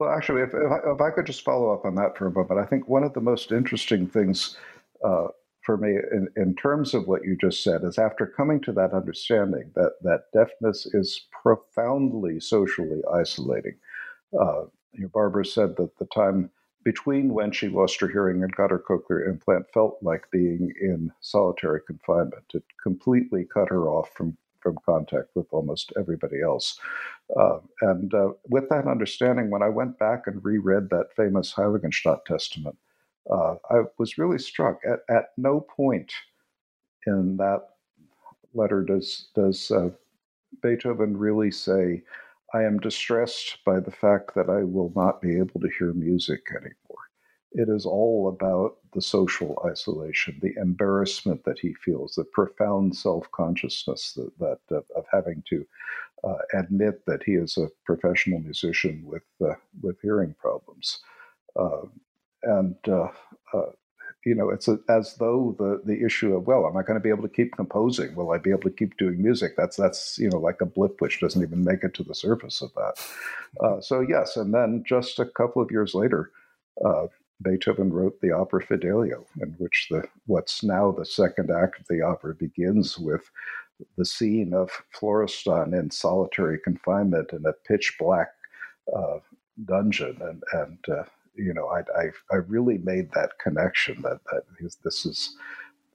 well, actually, if, if I, if, I, could just follow up on that for a moment, I think one of the most interesting things uh, for me in, in terms of what you just said is after coming to that understanding that, that deafness is profoundly socially isolating. Uh, you know, Barbara said that the time between when she lost her hearing and got her cochlear implant felt like being in solitary confinement. It completely cut her off from from contact with almost everybody else. Uh, and uh, with that understanding, when I went back and reread that famous Heiligenstadt Testament, uh, I was really struck. At, at no point in that letter does does uh, Beethoven really say, "I am distressed by the fact that I will not be able to hear music anymore." It is all about the social isolation, the embarrassment that he feels, the profound self consciousness that, that of having to uh, admit that he is a professional musician with uh, with hearing problems, uh, and uh, uh, you know it's a, as though the the issue of well, am I going to be able to keep composing? Will I be able to keep doing music? That's that's you know like a blip which doesn't even make it to the surface of that. so yes, and then just a couple of years later. Beethoven wrote the opera Fidelio, in which the what's now the second act of the opera begins with the scene of Florestan in solitary confinement in a pitch black uh, dungeon, and and uh, you know I, I, I really made that connection that that this is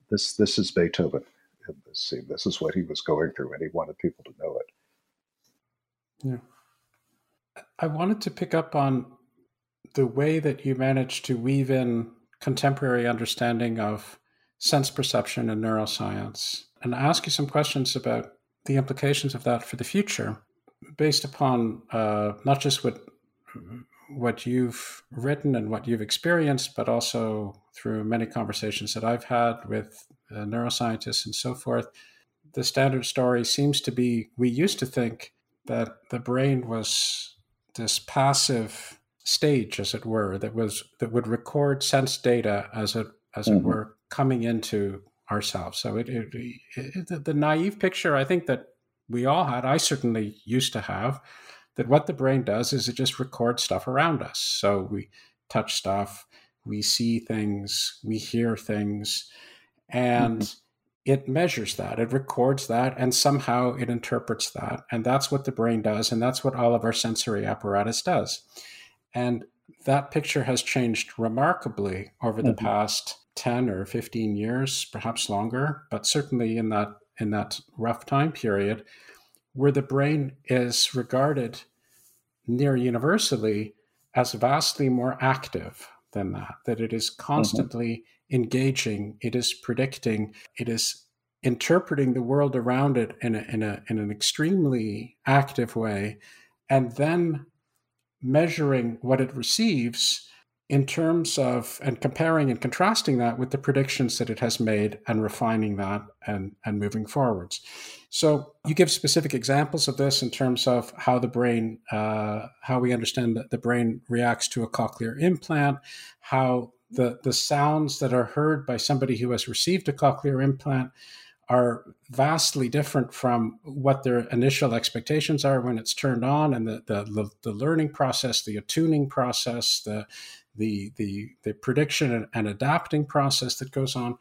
this this is Beethoven in this scene. This is what he was going through, and he wanted people to know it. Yeah, I wanted to pick up on the way that you managed to weave in contemporary understanding of sense perception and neuroscience and ask you some questions about the implications of that for the future based upon uh, not just what what you've written and what you've experienced, but also through many conversations that I've had with uh, neuroscientists and so forth. The standard story seems to be we used to think that the brain was this passive stage, as it were, that was that would record sense data as it as mm-hmm. it were coming into ourselves. So it, it, it the, the naive picture I think that we all had, I certainly used to have, that what the brain does is it just records stuff around us. So we touch stuff, we see things, we hear things, and mm-hmm. it measures that, it records that, and somehow it interprets that. And that's what the brain does, and that's what all of our sensory apparatus does. And that picture has changed remarkably over the mm-hmm. past 10 or 15 years, perhaps longer, but certainly in that in that rough time period where the brain is regarded near universally as vastly more active than that, that it is mm-hmm. constantly mm-hmm. engaging, it is predicting, it is interpreting the world around it in, a, in, a, in an extremely active way, and then measuring what it receives in terms of and comparing and contrasting that with the predictions that it has made and refining that and, and moving forwards. So you give specific examples of this in terms of how the brain, uh, how we understand that the brain reacts to a cochlear implant, how the, the sounds that are heard by somebody who has received a cochlear implant are vastly different from what their initial expectations are when it's turned on and the, the, the learning process the attuning process the the the, the prediction and, adapting process that goes on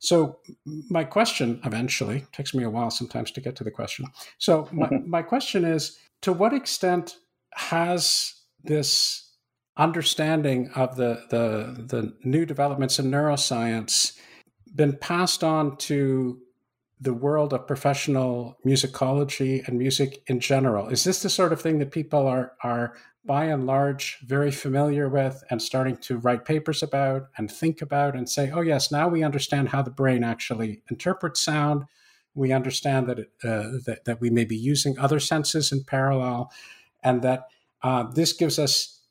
so my question eventually takes me a while sometimes to get to the question so my, mm-hmm. my question is to what extent has this understanding of the, the the new developments in neuroscience been passed on to the world of professional musicology and music in general? Is this the sort of thing that people are are by and large very familiar with and starting to write papers about and think about and say, oh yes, now we understand how the brain actually interprets sound. We understand that it, uh, that, that we may be using other senses in parallel, and that uh, this gives us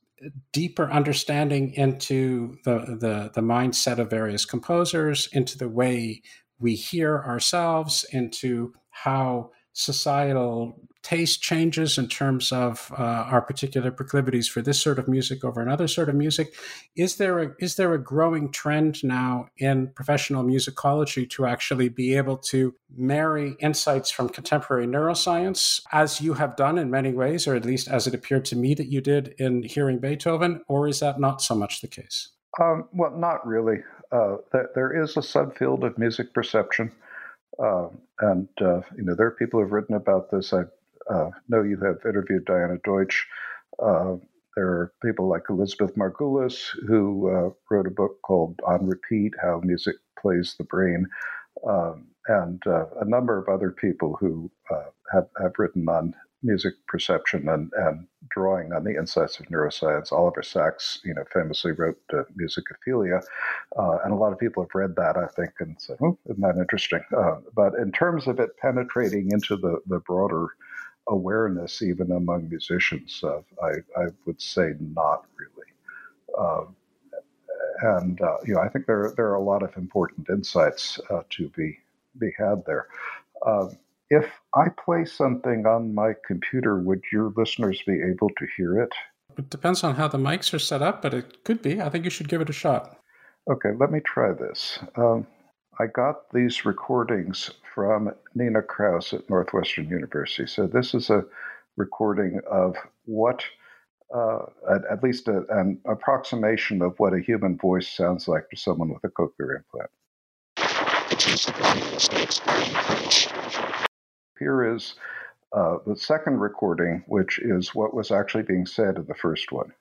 deeper understanding into the, the, the mindset of various composers, into the way we hear ourselves, into how societal taste changes in terms of uh, our particular proclivities for this sort of music over another sort of music. Is there a is there a growing trend now in professional musicology to actually be able to marry insights from contemporary neuroscience, as you have done in many ways, or at least as it appeared to me that you did in hearing Beethoven, or is that not so much the case? Um, well, not really. Uh, there is a subfield of music perception uh, and uh, you know there are people who've written about this. I uh, know you have interviewed Diana Deutsch. Uh, there are people like Elizabeth Margulis who uh, wrote a book called On Repeat: How Music Plays the Brain, um, and a number of other people who have have written on music perception and, and drawing on the insights of neuroscience. Oliver Sacks, you know, famously wrote uh, Musicophilia, uh, and a lot of people have read that, I think, and said, "Oh, isn't that interesting?" Uh, but in terms of it penetrating into the the broader awareness, even among musicians, uh, I, I would say not really. Um, and uh, you know, I think there there are a lot of important insights uh, to be be had there. Um, if I play something on my computer, would your listeners be able to hear it? It depends on how the mics are set up, but it could be. I think you should give it a shot. Okay, let me try this. Um, I got these recordings from Nina Kraus at Northwestern University. So this is a recording of what, uh, at, at, least a, an approximation of what a human voice sounds like to someone with a cochlear implant. Here is uh, the second recording, which is what was actually being said in the first one.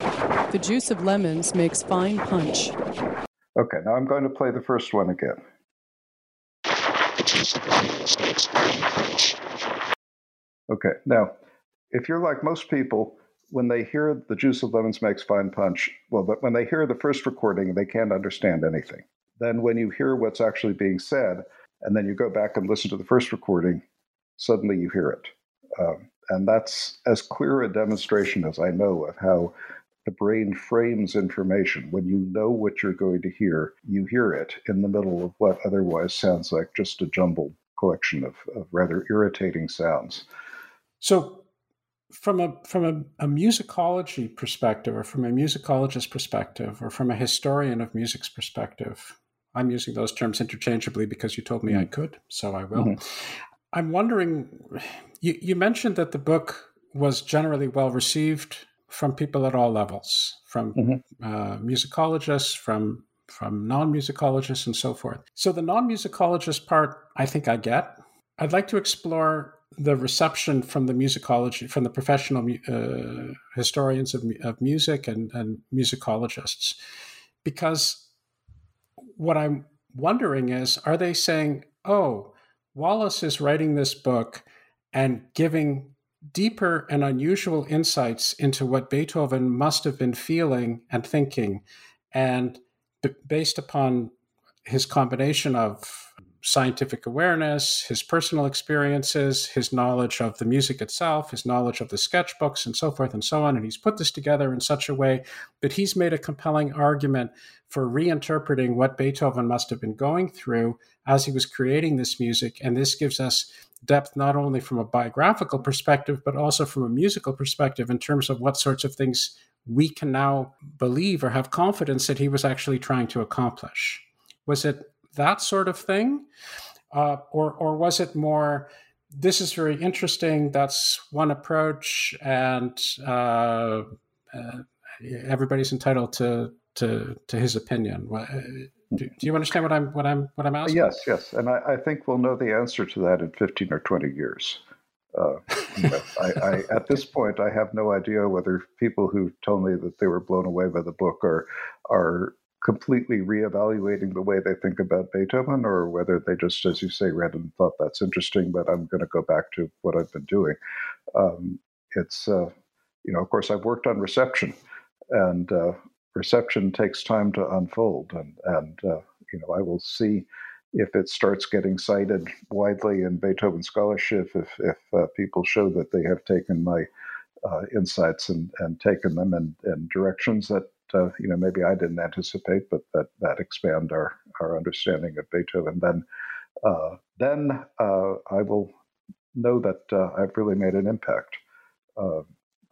The juice of lemons makes fine punch. Okay, now I'm going to play the first one again. Okay, now, if you're like most people, when they hear the juice of lemons makes fine punch, well, but when they hear the first recording, they can't understand anything. Then when you hear what's actually being said, and then you go back and listen to the first recording, suddenly you hear it. Um, and that's as clear a demonstration as I know of how the brain frames information. When you know what you're going to hear, you hear it in the middle of what otherwise sounds like just a jumbled collection of, of rather irritating sounds. So, from a from a, a, musicology perspective, or from a musicologist perspective, or from a historian of music's perspective, I'm using those terms interchangeably because you told me mm-hmm. I could, so I will. Mm-hmm. I'm wondering, you, you mentioned that the book was generally well received from people at all levels, from mm-hmm. uh, musicologists, from from non-musicologists, and so forth. So the non-musicologist part, I think I get. I'd like to explore the reception from the musicology, from the professional uh, historians of, of music and, and musicologists, because what I'm wondering is are they saying, oh, Wallace is writing this book and giving deeper and unusual insights into what Beethoven must have been feeling and thinking. And b- based upon his combination of scientific awareness, his personal experiences, his knowledge of the music itself, his knowledge of the sketchbooks, and so forth and so on. And he's put this together in such a way that he's made a compelling argument for reinterpreting what Beethoven must have been going through as he was creating this music. And this gives us depth not only from a biographical perspective, but also from a musical perspective in terms of what sorts of things we can now believe or have confidence that he was actually trying to accomplish. Was it that sort of thing? Uh, or, or was it more, this is very interesting, that's one approach, and uh, uh, everybody's entitled to, to, to his opinion? Do, do, you understand what I'm, what I'm, what I'm asking? Yes, yes. And I, I think we'll know the answer to that in 15 or 20 years. Uh, you know, I, I, at this point, I have no idea whether people who told me that they were blown away by the book are are completely reevaluating the way they think about Beethoven, or whether they just, as you say, read and thought that's interesting, but I'm going to go back to what I've been doing. Um, it's, uh, you know, of course, I've worked on reception, and uh, reception takes time to unfold, and and uh, you know, I will see if it starts getting cited widely in Beethoven scholarship, if if uh, people show that they have taken my uh, insights and, and taken them in, in directions that uh, you know maybe I didn't anticipate, but that that expand our our understanding of Beethoven. Then uh, then uh, I will know that uh, I've really made an impact.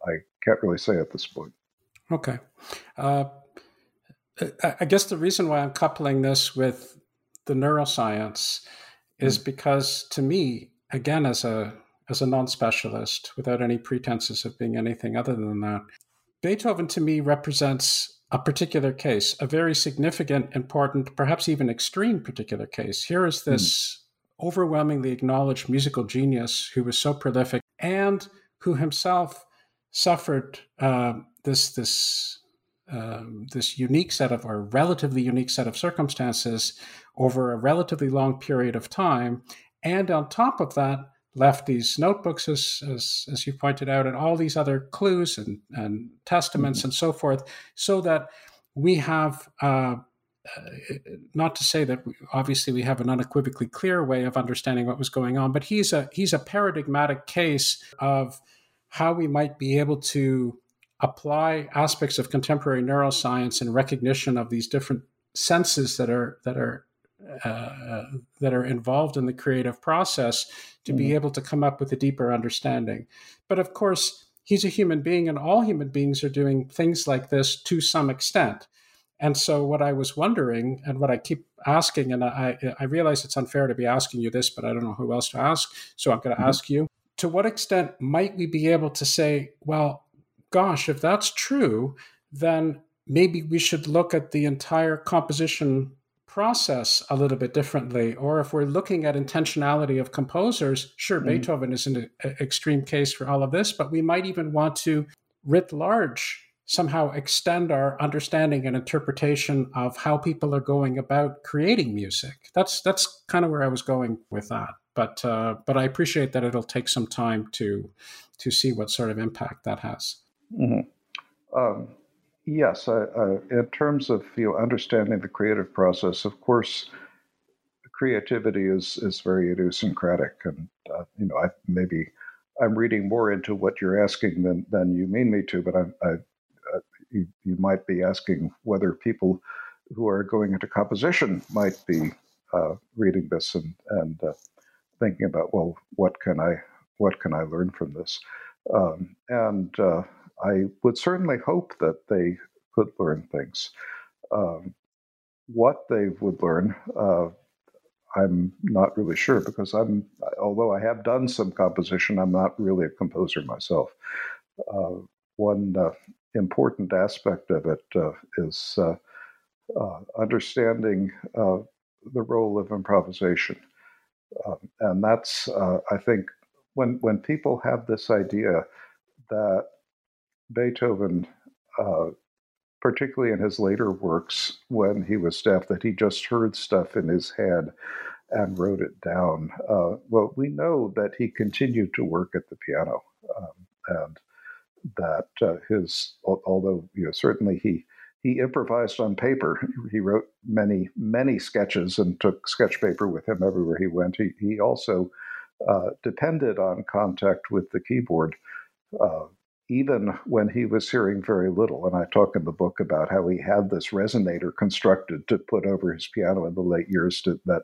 I can't really say at this point. Okay. I guess the reason why I'm coupling this with the neuroscience is mm. because to me, again, as a as a non-specialist, without any pretenses of being anything other than that, Beethoven to me represents a particular case, a very significant, important, perhaps even extreme particular case. Here is this mm. overwhelmingly acknowledged musical genius who was so prolific and who himself suffered uh, this this um, this unique set of or relatively unique set of circumstances over a relatively long period of time, and on top of that, left these notebooks, as, as, as you pointed out, and all these other clues and, and testaments mm-hmm. and so forth, so that we have, uh, uh, not to say that we, obviously we have an unequivocally clear way of understanding what was going on, but he's a he's a paradigmatic case of how we might be able to apply aspects of contemporary neuroscience and recognition of these different senses that are that are uh, that are involved in the creative process to mm-hmm. be able to come up with a deeper understanding. But of course, he's a human being, and all human beings are doing things like this to some extent. And so, what I was wondering, and what I keep asking, and I, I realize it's unfair to be asking you this, but I don't know who else to ask. So, I'm going to mm-hmm. ask you to what extent might we be able to say, well, gosh, if that's true, then maybe we should look at the entire composition process a little bit differently. Or if we're looking at intentionality of composers, sure, mm. Beethoven is an extreme case for all of this, but we might even want to, writ large, somehow extend our understanding and interpretation of how people are going about creating music. That's that's kind of where I was going with that. But uh, but I appreciate that it'll take some time to to see what sort of impact that has. Mm-hmm. Um, Yes, uh, uh, in terms of you know, understanding the creative process, of course, creativity is is very idiosyncratic, and uh, you know, I maybe I'm reading more into what you're asking than than you mean me to, but I, I uh, you, you might be asking whether people who are going into composition might be uh, reading this and and uh, thinking about well, what can I what can I learn from this, um, and I would certainly hope that they could learn things. Um, what they would learn, uh, I'm not really sure because I'm, although I have done some composition, I'm not really a composer myself. Uh, one uh, important aspect of it uh, is uh, uh, understanding the role of improvisation. Um, and that's, I think, when, when people have this idea that Beethoven, uh, particularly in his later works when he was deaf, that he just heard stuff in his head and wrote it down. Uh, well, we know that he continued to work at the piano, um, and that uh, his, although you know, certainly he he improvised on paper. He wrote many many sketches and took sketch paper with him everywhere he went. He he also uh, depended on contact with the keyboard. Even when he was hearing very little. And I talk in the book about how he had this resonator constructed to put over his piano in the late years to, that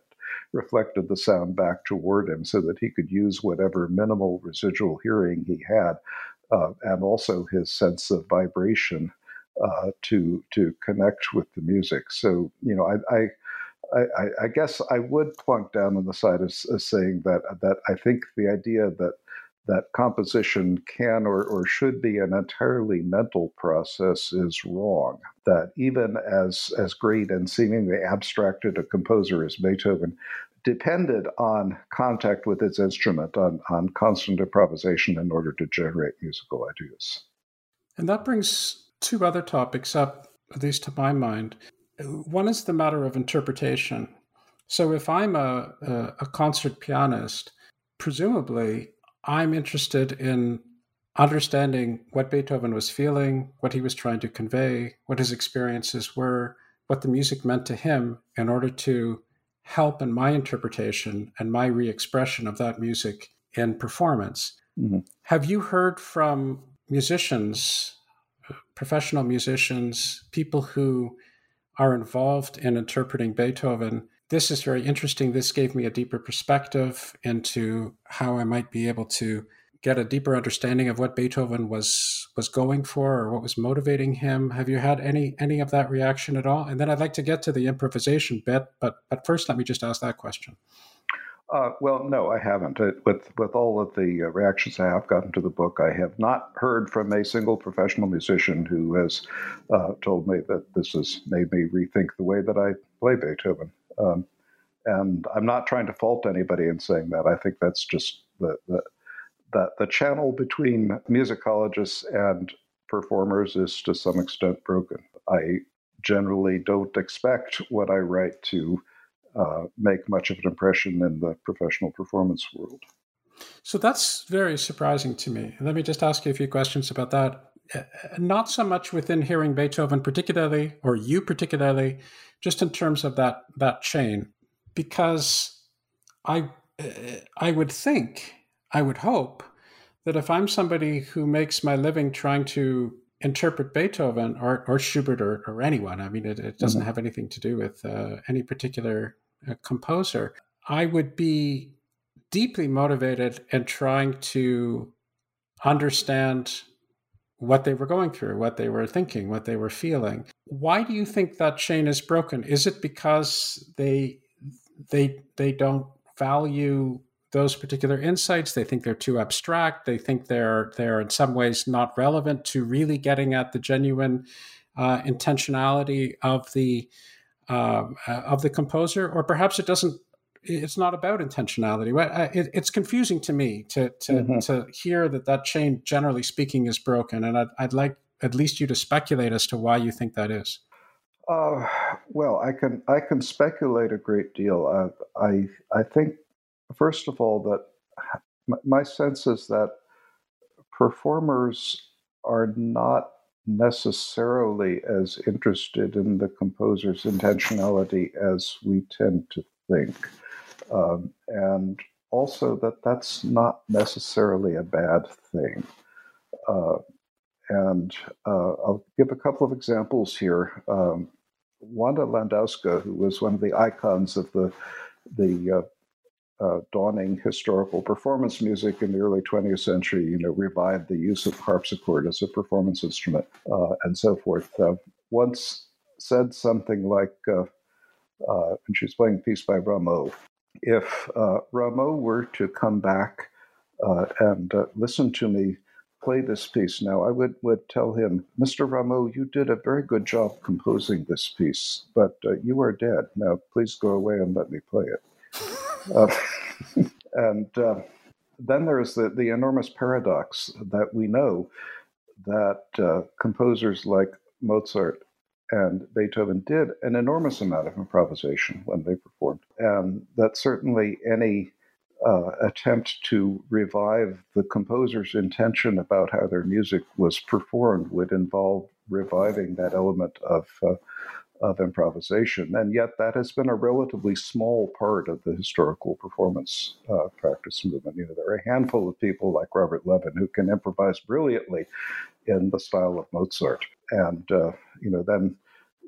reflected the sound back toward him so that he could use whatever minimal residual hearing he had uh, and also his sense of vibration uh, to to connect with the music. So you know, I, I I, I, guess I would plunk down on the side of, of, saying that that I think the idea that that composition can or, or should be an entirely mental process is wrong. That even as, as great and seemingly abstracted a composer as Beethoven depended on contact with its instrument, on, on constant improvisation in order to generate musical ideas. And that brings two other topics up, at least to my mind. One is the matter of interpretation. So if I'm a, a, a concert pianist, presumably I'm interested in understanding what Beethoven was feeling, what he was trying to convey, what his experiences were, what the music meant to him in order to help in my interpretation and my re expression of that music in performance. Mm-hmm. Have you heard from musicians, professional musicians, people who are involved in interpreting Beethoven? This is very interesting. This gave me a deeper perspective into how I might be able to get a deeper understanding of what Beethoven was was going for or what was motivating him. Have you had any any of that reaction at all? And then I'd like to get to the improvisation bit, but but first let me just ask that question. Uh, well, no, I haven't. with with all of the uh, reactions I have gotten to the book, I have not heard from a single professional musician who has uh, told me that this has made me rethink the way that I play Beethoven. Um, and I'm not trying to fault anybody in saying that. I think that's just the, the that the channel between musicologists and performers is to some extent broken. I generally don't expect what I write to uh, make much of an impression in the professional performance world. So that's very surprising to me. Let me just ask you a few questions about that. Uh, not so much within hearing Beethoven, particularly, or you particularly, just in terms of that that chain, because I uh, I would think I would hope that if I'm somebody who makes my living trying to interpret Beethoven or, or Schubert or, or anyone, I mean, it, it doesn't mm-hmm. have anything to do with uh, any particular uh, composer, I would be deeply motivated in trying to understand what they were going through, what they were thinking, what they were feeling. Why do you think that chain is broken? Is it because they they they don't value those particular insights. They think they're too abstract. They think they're they're in some ways not relevant to really getting at the genuine uh, intentionality of the um, uh, of the composer, or perhaps it doesn't. It's not about intentionality. It's confusing to me to to, mm-hmm. to hear that that chain, generally speaking, is broken, and I'd, I'd like at least you to speculate as to why you think that is. Uh, well, I can I can speculate a great deal. Uh, I I think first of all, that my sense is that performers are not necessarily as interested in the composer's intentionality as we tend to think. Um, and also that that's not necessarily a bad thing. Uh, and uh, I'll give a couple of examples here. Um, Wanda Landowska, who was one of the icons of the the uh, uh, dawning historical performance music in the early 20th century, you know, revived the use of harpsichord as a performance instrument uh, and so forth. Uh, once said something like, uh, uh, and she's playing a piece by Rameau, if uh, Rameau were to come back and listen to me play this piece now, I would, would tell him, Mr. Rameau, you did a very good job composing this piece, but you are dead. Now, please go away and let me play it. Uh, and uh, then there's the, the enormous paradox that we know that uh, composers like Mozart and Beethoven did an enormous amount of improvisation when they performed, and that certainly any uh, attempt to revive the composer's intention about how their music was performed would involve reviving that element of uh, of improvisation. And yet, that has been a relatively small part of the historical performance uh, practice movement. You know, there are a handful of people like Robert Levin who can improvise brilliantly in the style of Mozart. And, uh, you know, then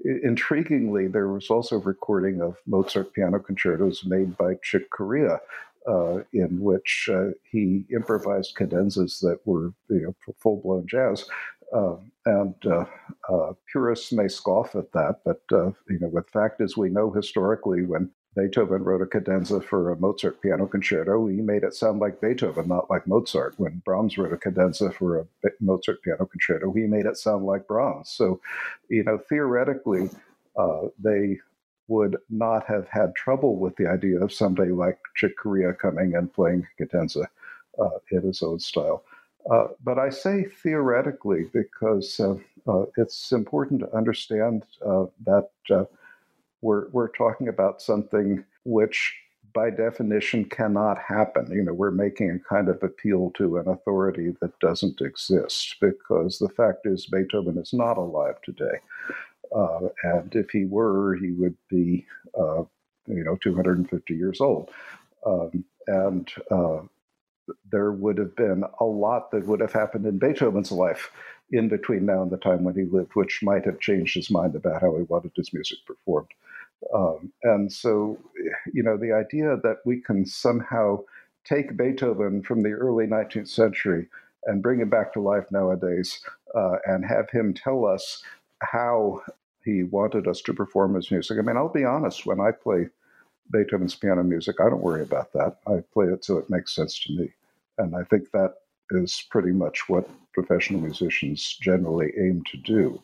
intriguingly, there was also a recording of Mozart piano concertos made by Chick Corea. Uh, in which uh, he improvised cadenzas that were you know, full blown jazz, uh, and uh, purists may scoff at that, but uh, you know, with fact is, we know historically when Beethoven wrote a cadenza for a Mozart piano concerto, he made it sound like Beethoven, not like Mozart. When Brahms wrote a cadenza for a Mozart piano concerto, he made it sound like Brahms. So, you know, theoretically, uh, they would not have had trouble with the idea of somebody like Chick Corea coming and playing cadenza uh, in his own style. Uh, but I say theoretically because uh, uh, it's important to understand uh, that we're, we're talking about something which, by definition, cannot happen. You know, we're making a kind of appeal to an authority that doesn't exist because the fact is Beethoven is not alive today. Uh, and if he were, he would be, you know, 250 years old. Um, and there would have been a lot that would have happened in Beethoven's life in between now and the time when he lived, which might have changed his mind about how he wanted his music performed. Um, and so, you know, the idea that we can somehow take Beethoven from the early 19th century and bring him back to life nowadays uh, and have him tell us how he wanted us to perform his music. I mean, I'll be honest, when I play Beethoven's piano music. I don't worry about that. I play it so it makes sense to me. And I think that is pretty much what professional musicians generally aim to do.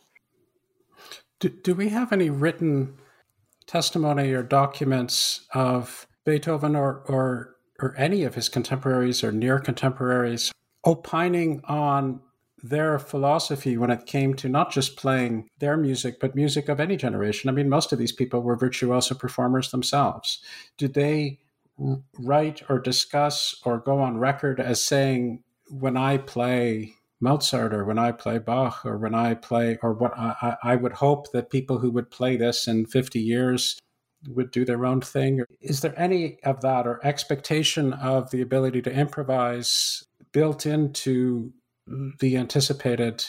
Do, do we have any written testimony or documents of Beethoven or, or, or any of his contemporaries or near contemporaries opining on their philosophy when it came to not just playing their music, but music of any generation. I mean, most of these people were virtuoso performers themselves. Did they write or discuss or go on record as saying, when I play Mozart or when I play Bach or when I play, or what I, I would hope that people who would play this in 50 years would do their own thing? Is there any of that or expectation of the ability to improvise built into the anticipated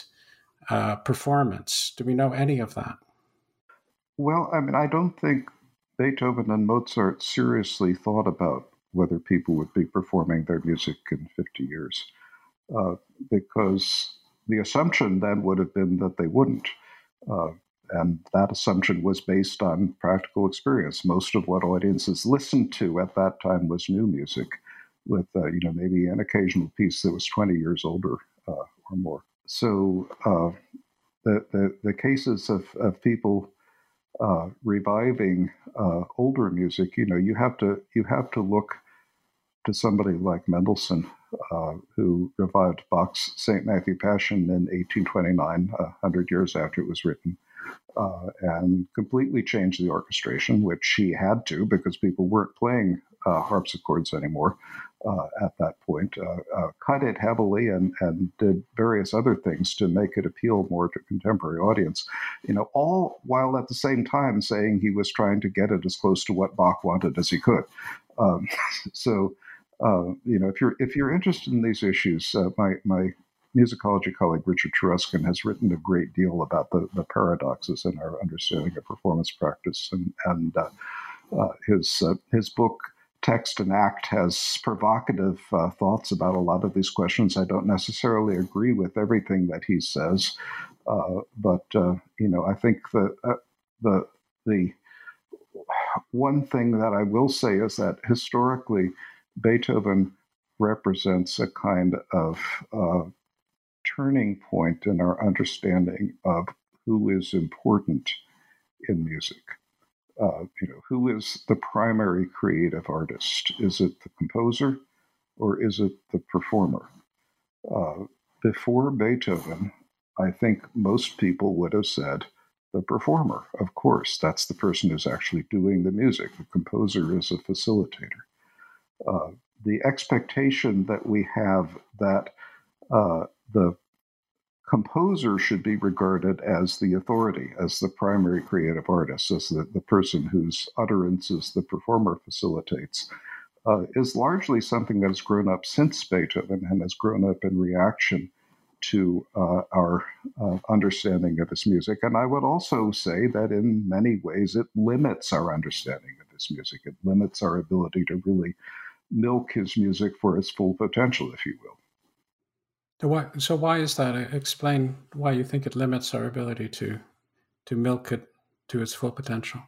uh, performance? Do we know any of that? Well, I mean, I don't think Beethoven and Mozart seriously thought about whether people would be performing their music in 50 years, uh, because the assumption then would have been that they wouldn't. Uh, and that assumption was based on practical experience. Most of what audiences listened to at that time was new music, with uh, you know maybe an occasional piece that was 20 years older or more. So uh, the, the, the cases of, of people uh, reviving older music, you know, you have to you have to look to somebody like Mendelssohn, uh, who revived Bach's St. Matthew Passion in 1829, 100 years after it was written, uh, and completely changed the orchestration, which he had to because people weren't playing uh, harpsichords anymore uh, at that point, uh, uh, cut it heavily and, and did various other things to make it appeal more to contemporary audience. You know, all while at the same time saying he was trying to get it as close to what Bach wanted as he could. Um, so, uh, you know, if you're if you're interested in these issues, uh, my my musicology colleague Richard Taruskin has written a great deal about the, the paradoxes in our understanding of performance practice, and and uh, his his book text and act has provocative uh, thoughts about a lot of these questions. I don't necessarily agree with everything that he says, uh, but uh, you know, I think the uh, the the one thing that I will say is that historically, Beethoven represents a kind of uh, turning point in our understanding of who is important in music uh, you know, who is the primary creative artist? Is it the composer or is it the performer? Uh, before Beethoven, I think most people would have said the performer. Of course, that's the person who's actually doing the music. The composer is a facilitator. Uh, the expectation that we have that uh, the composer should be regarded as the authority, as the primary creative artist, as the, the person whose utterances the performer facilitates, uh, is largely something that has grown up since Beethoven and has grown up in reaction to uh, our uh, understanding of his music. And I would also say that in many ways it limits our understanding of his music. It limits our ability to really milk his music for its full potential, if you will. Why, so why is that? Explain why you think it limits our ability to to milk it to its full potential.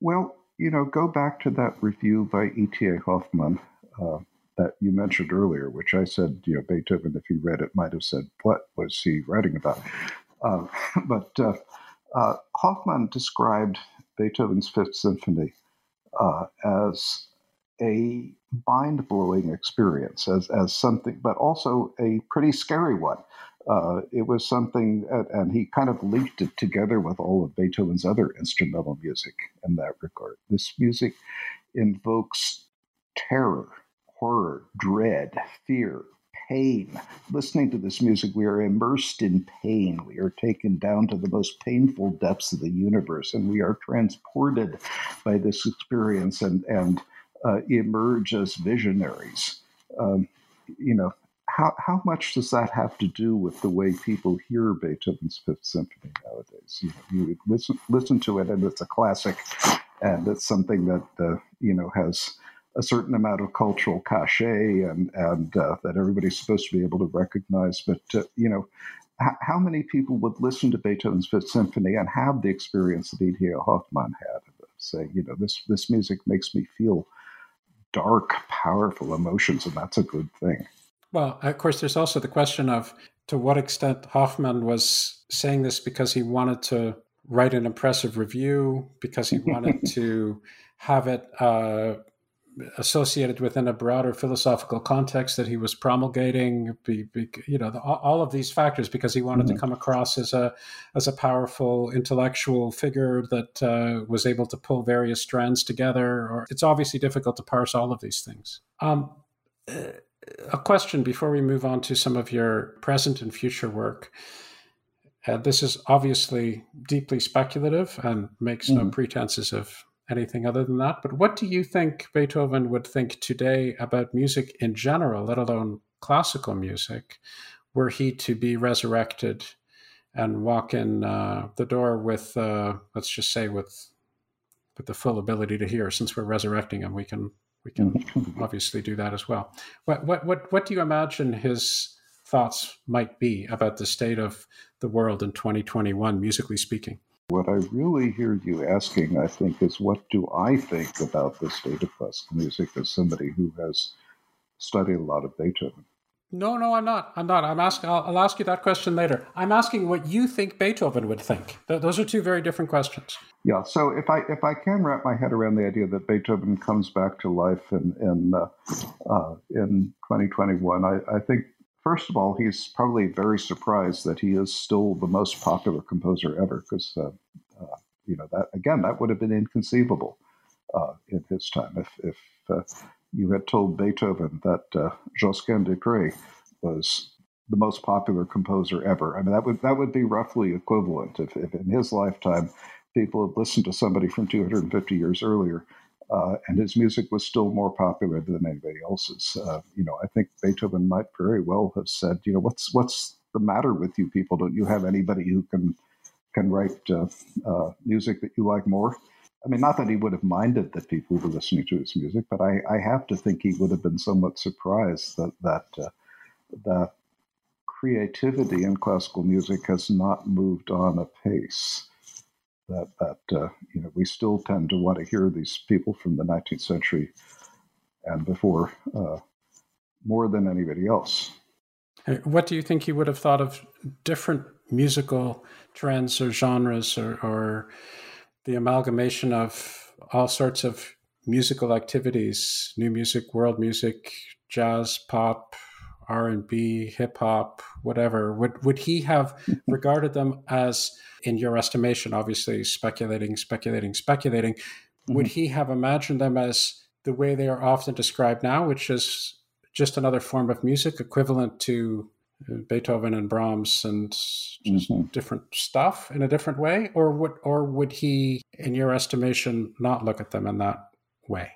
Well, you know, go back to that review by E.T.A. Hoffmann uh, that you mentioned earlier, which I said, you know, Beethoven, if he read it, might have said, "What was he writing about?" Uh, but uh, uh, Hoffmann described Beethoven's Fifth Symphony uh, as a mind blowing experience as, as something, but also a pretty scary one. Uh, it was something, and he kind of linked it together with all of Beethoven's other instrumental music in that regard. This music invokes terror, horror, dread, fear, pain. Listening to this music, we are immersed in pain. We are taken down to the most painful depths of the universe, and we are transported by this experience and and uh, emerge as visionaries. Um, you know, how how much does that have to do with the way people hear Beethoven's Fifth Symphony nowadays? You know, you listen listen to it, and it's a classic, and it's something that uh, you know has a certain amount of cultural cachet and and uh, that everybody's supposed to be able to recognize. But uh, you know, how many people would listen to Beethoven's Fifth Symphony and have the experience that E.T.A. Hoffmann had, of saying, you know, this this music makes me feel dark, powerful emotions, and that's a good thing. Well, of course, there's also the question of to what extent Hoffmann was saying this because he wanted to write an impressive review, because he wanted to have it uh, associated within a broader philosophical context that he was promulgating be, be, you know the, all of these factors because he wanted mm-hmm. to come across as a as a powerful intellectual figure that uh, was able to pull various strands together or it's obviously difficult to parse all of these things um, a question before we move on to some of your present and future work uh, this is obviously deeply speculative and makes mm-hmm. no pretenses of anything other than that. But what do you think Beethoven would think today about music in general, let alone classical music, were he to be resurrected and walk in uh, the door with, uh, let's just say, with with the full ability to hear? Since we're resurrecting him, we can we can mm-hmm. obviously do that as well. What what what what do you imagine his thoughts might be about the state of the world in 2021, musically speaking? What I really hear you asking, I think, is what do I think about the state of classical music as somebody who has studied a lot of Beethoven? No, no, I'm not. I'm not. I'm asking. I'll, I'll ask you that question later. I'm asking what you think Beethoven would think. Th- those are two very different questions. Yeah. So if I if I can wrap my head around the idea that Beethoven comes back to life in in uh, uh, in 2021, I, I think First of all, he's probably very surprised that he is still the most popular composer ever, because uh, uh, you know that again that would have been inconceivable uh, in his time if if uh, you had told Beethoven that uh, Josquin des Prez was the most popular composer ever. I mean that would that would be roughly equivalent if, if in his lifetime people had listened to somebody from 250 years earlier uh, and his music was still more popular than anybody else's. Uh, you know, I think Beethoven might very well have said, you know, what's what's the matter with you people? Don't you have anybody who can can write uh, uh music that you like more? I mean, not that he would have minded that people were listening to his music, but I, I have to think he would have been somewhat surprised that that uh, that creativity in classical music has not moved on apace that that uh, you know we still tend to want to hear these people from the 19th century and before uh, more than anybody else. What do you think you would have thought of different musical trends or genres or, or the amalgamation of all sorts of musical activities, new music, world music, jazz, pop, R and B, hip hop, whatever. Would would he have regarded them as, in your estimation, obviously speculating, speculating, speculating? Mm-hmm. Would he have imagined them as the way they are often described now, which is just another form of music equivalent to uh, Beethoven and Brahms and just mm-hmm. different stuff in a different way, or would or would he, in your estimation, not look at them in that way?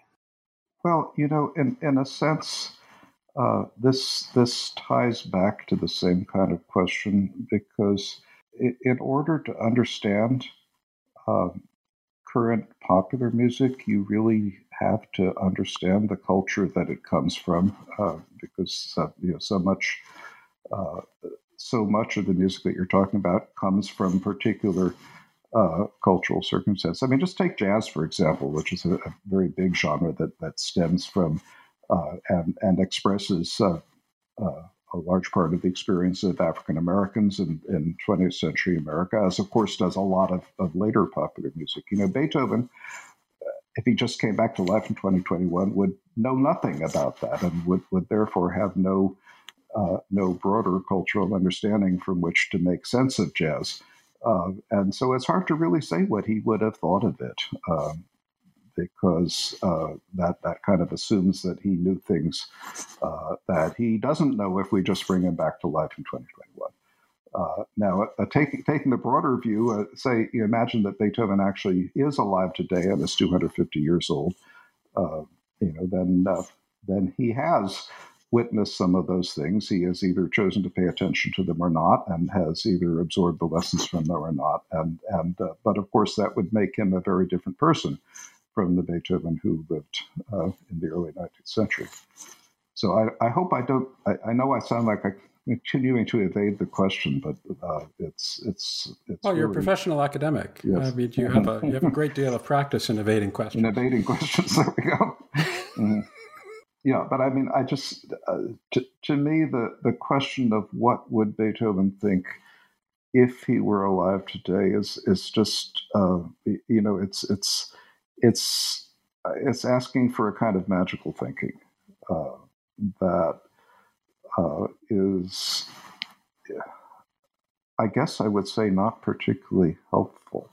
Well, you know, in in a sense uh, this this ties back to the same kind of question because it, in order to understand uh, current popular music, you really have to understand the culture that it comes from, uh, because you know so much uh, so much of the music that you're talking about comes from particular uh, cultural circumstances. I mean, just take jazz for example, which is a, a very big genre that that stems from and, and expresses uh, uh, a large part of the experience of African Americans in, in 20th century America, as of course does a lot of, of later popular music. You know, Beethoven if he just came back to life in 2021, would know nothing about that and would, would therefore have no uh, no broader cultural understanding from which to make sense of jazz. Uh, and so it's hard to really say what he would have thought of it, um, because uh, that that kind of assumes that he knew things uh, that he doesn't know if we just bring him back to life in 2021. Uh, now, uh, taking taking the broader view, uh, say you imagine that Beethoven actually is alive today and is 250 years old. Uh, you know, then uh, then he has witnessed some of those things. He has either chosen to pay attention to them or not, and has either absorbed the lessons from them or not. And and uh, but of course, that would make him a very different person from the Beethoven who lived in the early 19th century. So I, I hope I don't. I, I know I sound like I'm continuing to evade the question, but uh, it's it's it's. Well, you're a professional academic. Yes. I mean, you have a you have a great deal of practice in evading questions. In evading questions, there we go. mm. Yeah, but I mean, I just uh, to, to me the the question of what would Beethoven think if he were alive today is is just uh, you know it's it's it's it's asking for a kind of magical thinking uh, that uh, is, I guess I would say, not particularly helpful.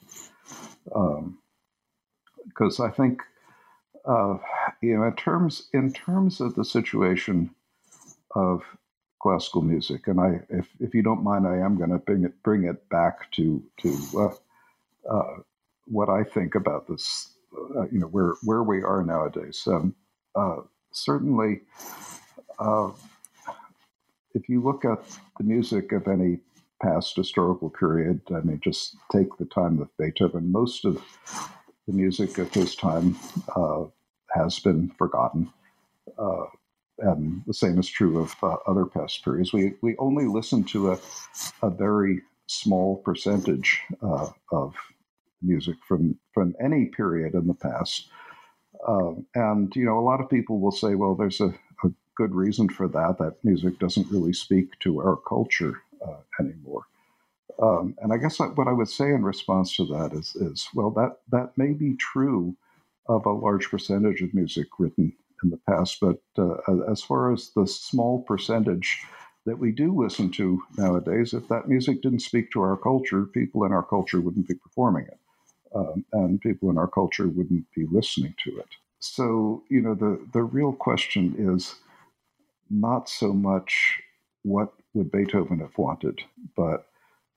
Because um, I think, uh, you know, in terms in terms of the situation of classical music, and I, if, if you don't mind, I am going to bring it bring it back to to uh, uh, what I think about this. Uh, you know, where where we are nowadays. Um, uh, certainly, uh, if you look at the music of any past historical period, I mean, just take the time of Beethoven, most of the music of his time uh, has been forgotten. Uh, and the same is true of other past periods. We, we only listen to a, a very small percentage of music from, from any period in the past. Um, and, you know, a lot of people will say, well, there's a, a good reason for that. That music doesn't really speak to our culture uh, anymore. Um, and I guess what I would say in response to that is, is well, that that may be true of a large percentage of music written in the past, but uh, as far as the small percentage that we do listen to nowadays, if that music didn't speak to our culture, people in our culture wouldn't be performing it, um, and people in our culture wouldn't be listening to it. So, you know, the the real question is not so much what would Beethoven have wanted, but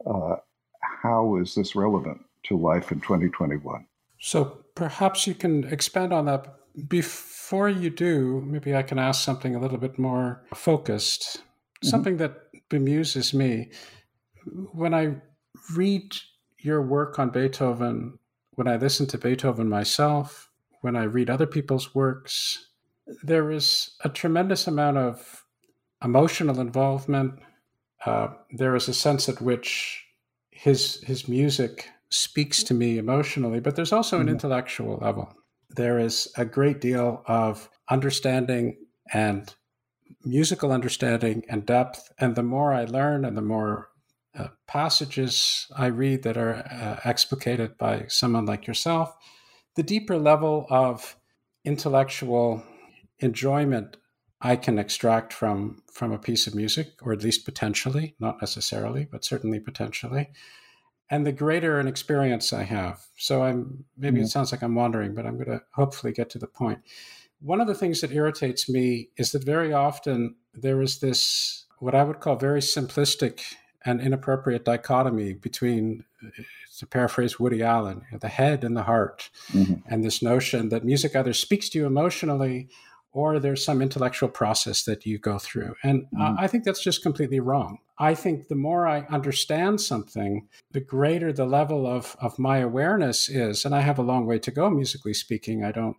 uh, how is this relevant to life in 2021? So perhaps you can expand on that. Before you do, maybe I can ask something a little bit more focused, mm-hmm. something that bemuses me. When I read your work on Beethoven, when I listen to Beethoven myself, when I read other people's works, there is a tremendous amount of emotional involvement. Uh, there is a sense at which his his music speaks to me emotionally, but there's also an mm-hmm. intellectual level. There is a great deal of understanding and musical understanding and depth. And the more I learn and the more uh, passages I read that are uh, explicated by someone like yourself, the deeper level of intellectual enjoyment I can extract from from a piece of music, or at least potentially, not necessarily, but certainly potentially, and the greater an experience I have. So I'm maybe mm-hmm. it sounds like I'm wandering, but I'm going to hopefully get to the point. One of the things that irritates me is that very often there is this what I would call very simplistic and inappropriate dichotomy between, to paraphrase Woody Allen, the head and the heart, mm-hmm. and this notion that music either speaks to you emotionally or there's some intellectual process that you go through. And mm. I think that's just completely wrong. I think the more I understand something, the greater the level of, of my awareness is. And I have a long way to go, musically speaking. I don't.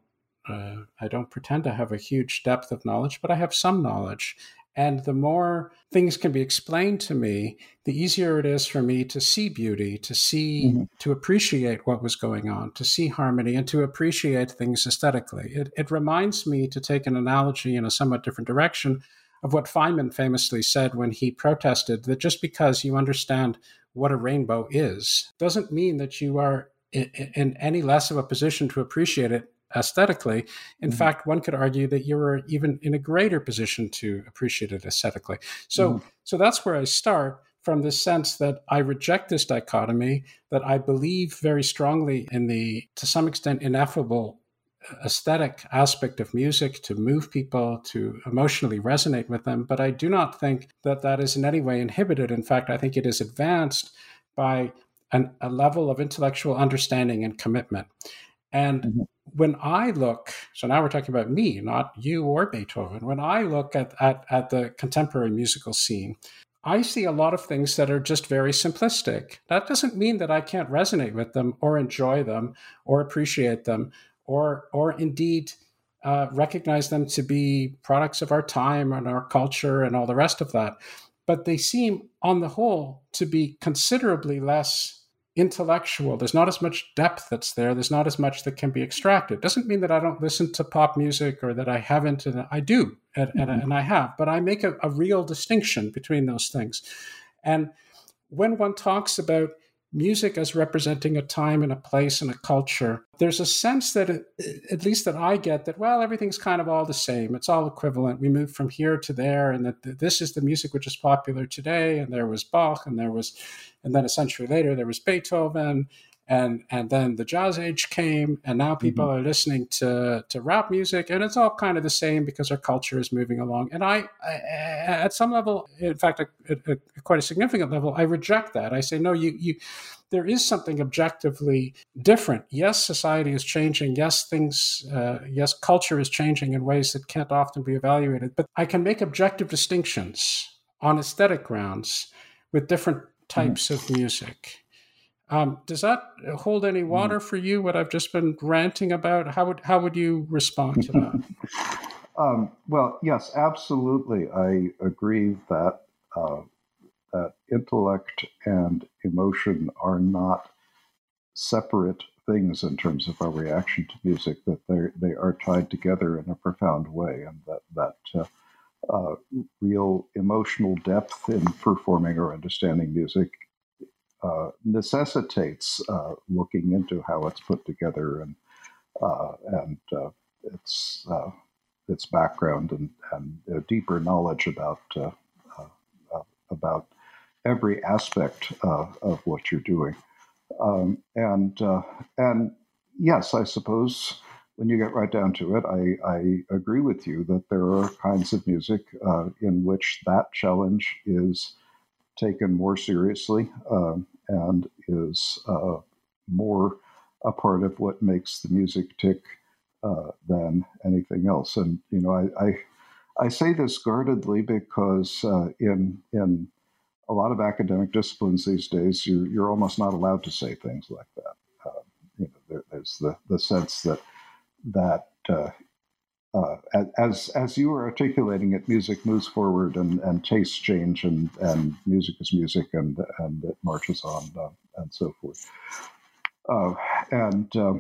Uh, I don't pretend to have a huge depth of knowledge, but I have some knowledge. And the more things can be explained to me, the easier it is for me to see beauty, to see, mm-hmm. to appreciate what was going on, to see harmony, and to appreciate things aesthetically. It, it reminds me to take an analogy in a somewhat different direction of what Feynman famously said when he protested that just because you understand what a rainbow is doesn't mean that you are in any less of a position to appreciate it aesthetically. In Mhm. fact, one could argue that you were even in a greater position to appreciate it aesthetically. So, Mhm. so that's where I start from the sense that I reject this dichotomy, that I believe very strongly in the, to some extent, ineffable aesthetic aspect of music to move people, to emotionally resonate with them. But I do not think that that is in any way inhibited. In fact, I think it is advanced by an, a level of intellectual understanding and commitment. And Mhm. When I look, so now we're talking about me, not you or Beethoven. When I look at, at, at the contemporary musical scene, I see a lot of things that are just very simplistic. That doesn't mean that I can't resonate with them or enjoy them or appreciate them or, or indeed uh, recognize them to be products of our time and our culture and all the rest of that. But they seem, on the whole, to be considerably less intellectual. There's not as much depth that's there. There's not as much that can be extracted. Doesn't mean that I don't listen to pop music or that I haven't. And I do, and, and, mm-hmm. and I have. But I make a, a real distinction between those things. And when one talks about music as representing a time and a place and a culture, there's a sense that, at least that I get, that, well, everything's kind of all the same. It's all equivalent. We move from here to there, and that this is the music which is popular today. And there was Bach, and there was, and then a century later, there was Beethoven. And, and then the jazz age came, and now people mm-hmm. are listening to, to rap music, and it's all kind of the same because our culture is moving along. And I, I at some level, in fact, at, at quite a significant level, I reject that. I say, no, you, you, there is something objectively different. Yes, society is changing. Yes, things, uh, yes, culture is changing in ways that can't often be evaluated. But I can make objective distinctions on aesthetic grounds with different types mm-hmm. of music. Um, does that hold any water for you? What I've just been ranting about? How would how would you respond to that? um, well, yes, absolutely. I agree that uh, that intellect and emotion are not separate things in terms of our reaction to music. That they they are tied together in a profound way, and that that. Uh, uh, real emotional depth in performing or understanding music uh, necessitates uh, looking into how it's put together and uh, and uh, its uh, its background and, and deeper knowledge about about every aspect of what you're doing. Um, and and yes, I suppose when you get right down to it, I, I agree with you that there are kinds of music in which that challenge is taken more seriously um, and is uh, more a part of what makes the music tick uh, than anything else. And you know, I I, I say this guardedly because uh, in in a lot of academic disciplines these days, you're you're almost not allowed to say things like that. Uh, you know, there, there's the the sense that that uh, as as you were articulating it, music moves forward and, and tastes change, and, and music is music, and and it marches on, uh, and so forth. Uh, and uh,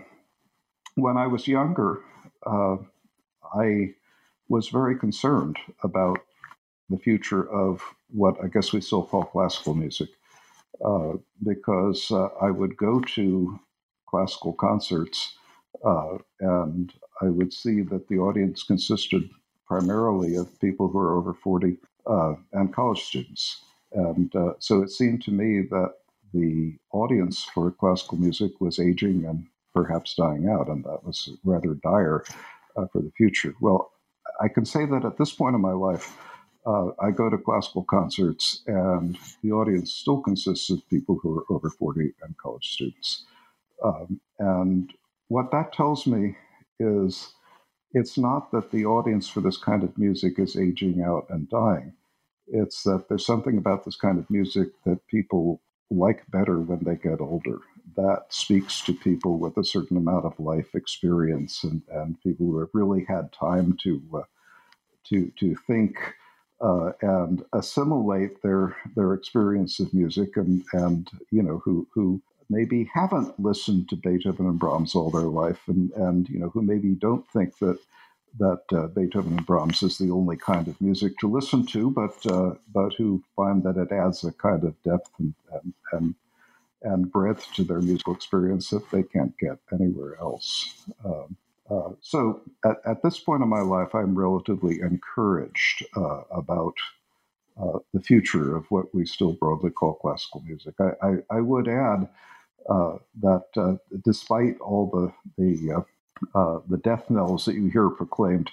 when I was younger, uh, I was very concerned about the future of what I guess we still call classical music, because I would go to classical concerts and I would see that the audience consisted primarily of people who are over 40 uh, and college students. And uh, so it seemed to me that the audience for classical music was aging and perhaps dying out, and that was rather dire uh, for the future. Well, I can say that at this point in my life, uh, I go to classical concerts, and the audience still consists of people who are over 40 and college students. Um, and what that tells me is it's not that the audience for this kind of music is aging out and dying. It's that there's something about this kind of music that people like better when they get older. That speaks to people with a certain amount of life experience and, and people who have really had time to uh, to to think uh, and assimilate their their experience of music and and you know who who maybe haven't listened to Beethoven and Brahms all their life, and and you know who maybe don't think that that uh, Beethoven and Brahms is the only kind of music to listen to, but uh, but who find that it adds a kind of depth and and and, and breadth to their musical experience that they can't get anywhere else. Um, uh, so at, at, this point in my life, I'm relatively encouraged uh, about uh, the future of what we still broadly call classical music. I, I, I would add Uh, that uh, despite all the the uh, uh, the death knells that you hear proclaimed,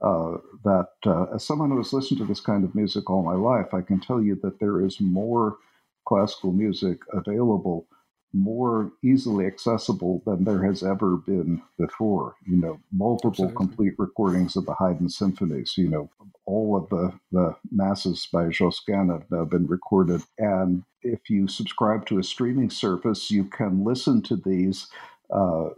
that as someone who has listened to this kind of music all my life, I can tell you that there is more classical music available more easily accessible than there has ever been before. You know, multiple Absolutely. complete recordings of the Haydn symphonies. You know, all of the the masses by Josquin have now been recorded, and if you subscribe to a streaming service, you can listen to these. Uh,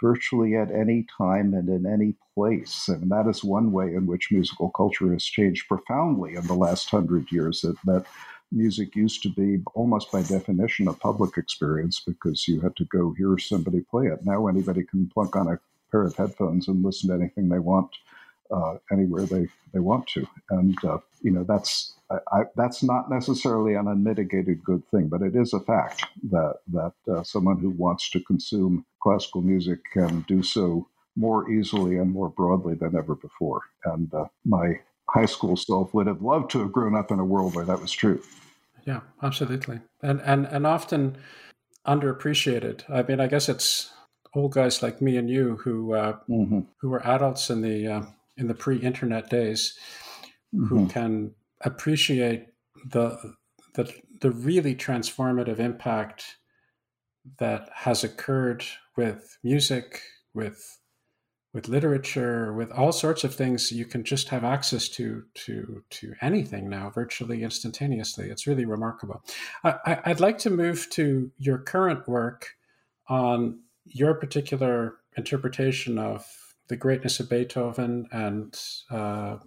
virtually at any time and in any place. And that is one way in which musical culture has changed profoundly in the last hundred years. That, that music used to be almost by definition a public experience because you had to go hear somebody play it. Now anybody can plunk on a pair of headphones and listen to anything they want uh, anywhere they, they want to. And, uh, you know, that's, I, that's not necessarily an unmitigated good thing, but it is a fact that, that uh, someone who wants to consume classical music can do so more easily and more broadly than ever before. And uh, my high school self would have loved to have grown up in a world where that was true. Yeah, absolutely, and and and often underappreciated. I mean, I guess it's old guys like me and you who uh, mm-hmm. who were adults in the uh, in the pre-internet days mm-hmm. who can appreciate the the the really transformative impact that has occurred with music, with with literature, with all sorts of things, you can just have access to to to anything now, virtually instantaneously. It's really remarkable. I, would like to move to your current work on your particular interpretation of the greatness of Beethoven and uh,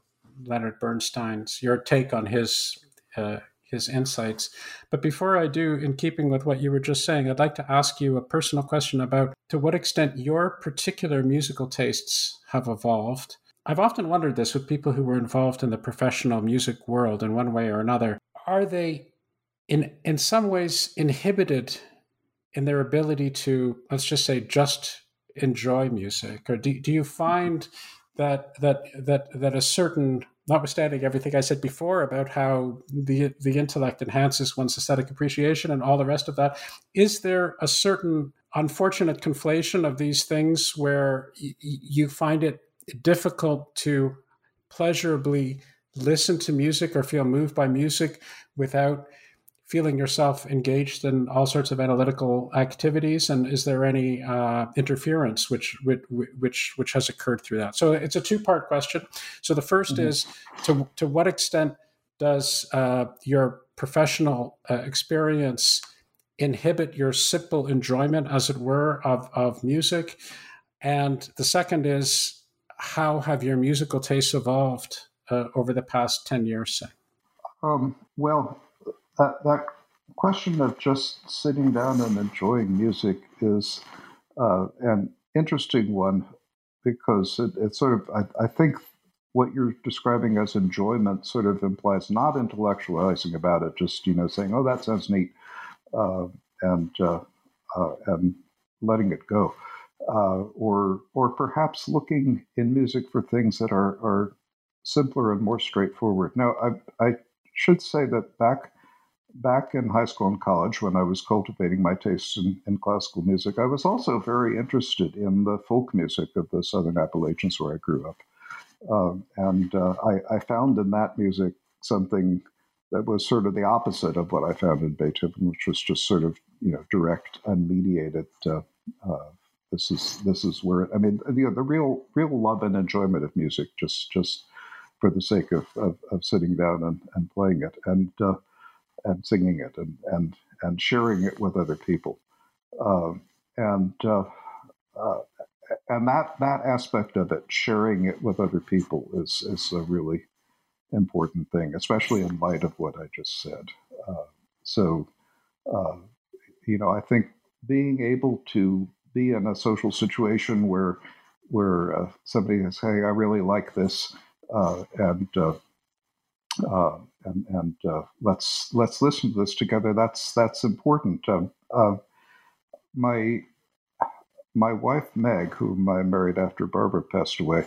Leonard Bernstein's your take on his uh, his insights. But before I do, in keeping with what you were just saying, I'd like to ask you a personal question about to what extent your particular musical tastes have evolved. I've often wondered this with people who were involved in the professional music world in one way or another. Are they in in some ways inhibited in their ability to let's just say just enjoy music or do, do you find that that that that a certain notwithstanding everything I said before about how the the intellect enhances one's aesthetic appreciation and all the rest of that, is there a certain unfortunate conflation of these things where y- you find it difficult to pleasurably listen to music or feel moved by music without feeling yourself engaged in all sorts of analytical activities? And is there any uh, interference which, which which which has occurred through that? So it's a two part question. So the 1st mm-hmm. is to to what extent does uh, your professional uh, experience inhibit your simple enjoyment as it were of of music? And the second is how have your musical tastes evolved uh, over the past 10 years say? Um, well that that question of just sitting down and enjoying music is uh, an interesting one because it, it's sort of I, I, think what you're describing as enjoyment sort of implies not intellectualizing about it, just you know saying, "Oh, that sounds neat," uh, and uh, uh and letting it go, uh, or or perhaps looking in music for things that are are simpler and more straightforward. Now, I I should say that back back in high school and college, when I was cultivating my tastes in, in, classical music, I was also very interested in the folk music of the Southern Appalachians where I grew up. Um, and uh, I, I, found in that music something that was sort of the opposite of what I found in Beethoven, which was just sort of you know direct, unmediated. Uh, uh, this is this is where I mean you know, the real real love and enjoyment of music, just just for the sake of of, of sitting down and, and playing it. And uh, and singing it and and and sharing it with other people, um, and uh, uh, and that that aspect of it, sharing it with other people, is is a really important thing, especially in light of what I just said. Uh, so, uh, you know, I think being able to be in a social situation where where uh, somebody is saying, "I really like this," uh, and uh, and, and uh, let's let's listen to this together. That's that's important. Um, uh, my my wife Meg, whom I married after Barbara passed away,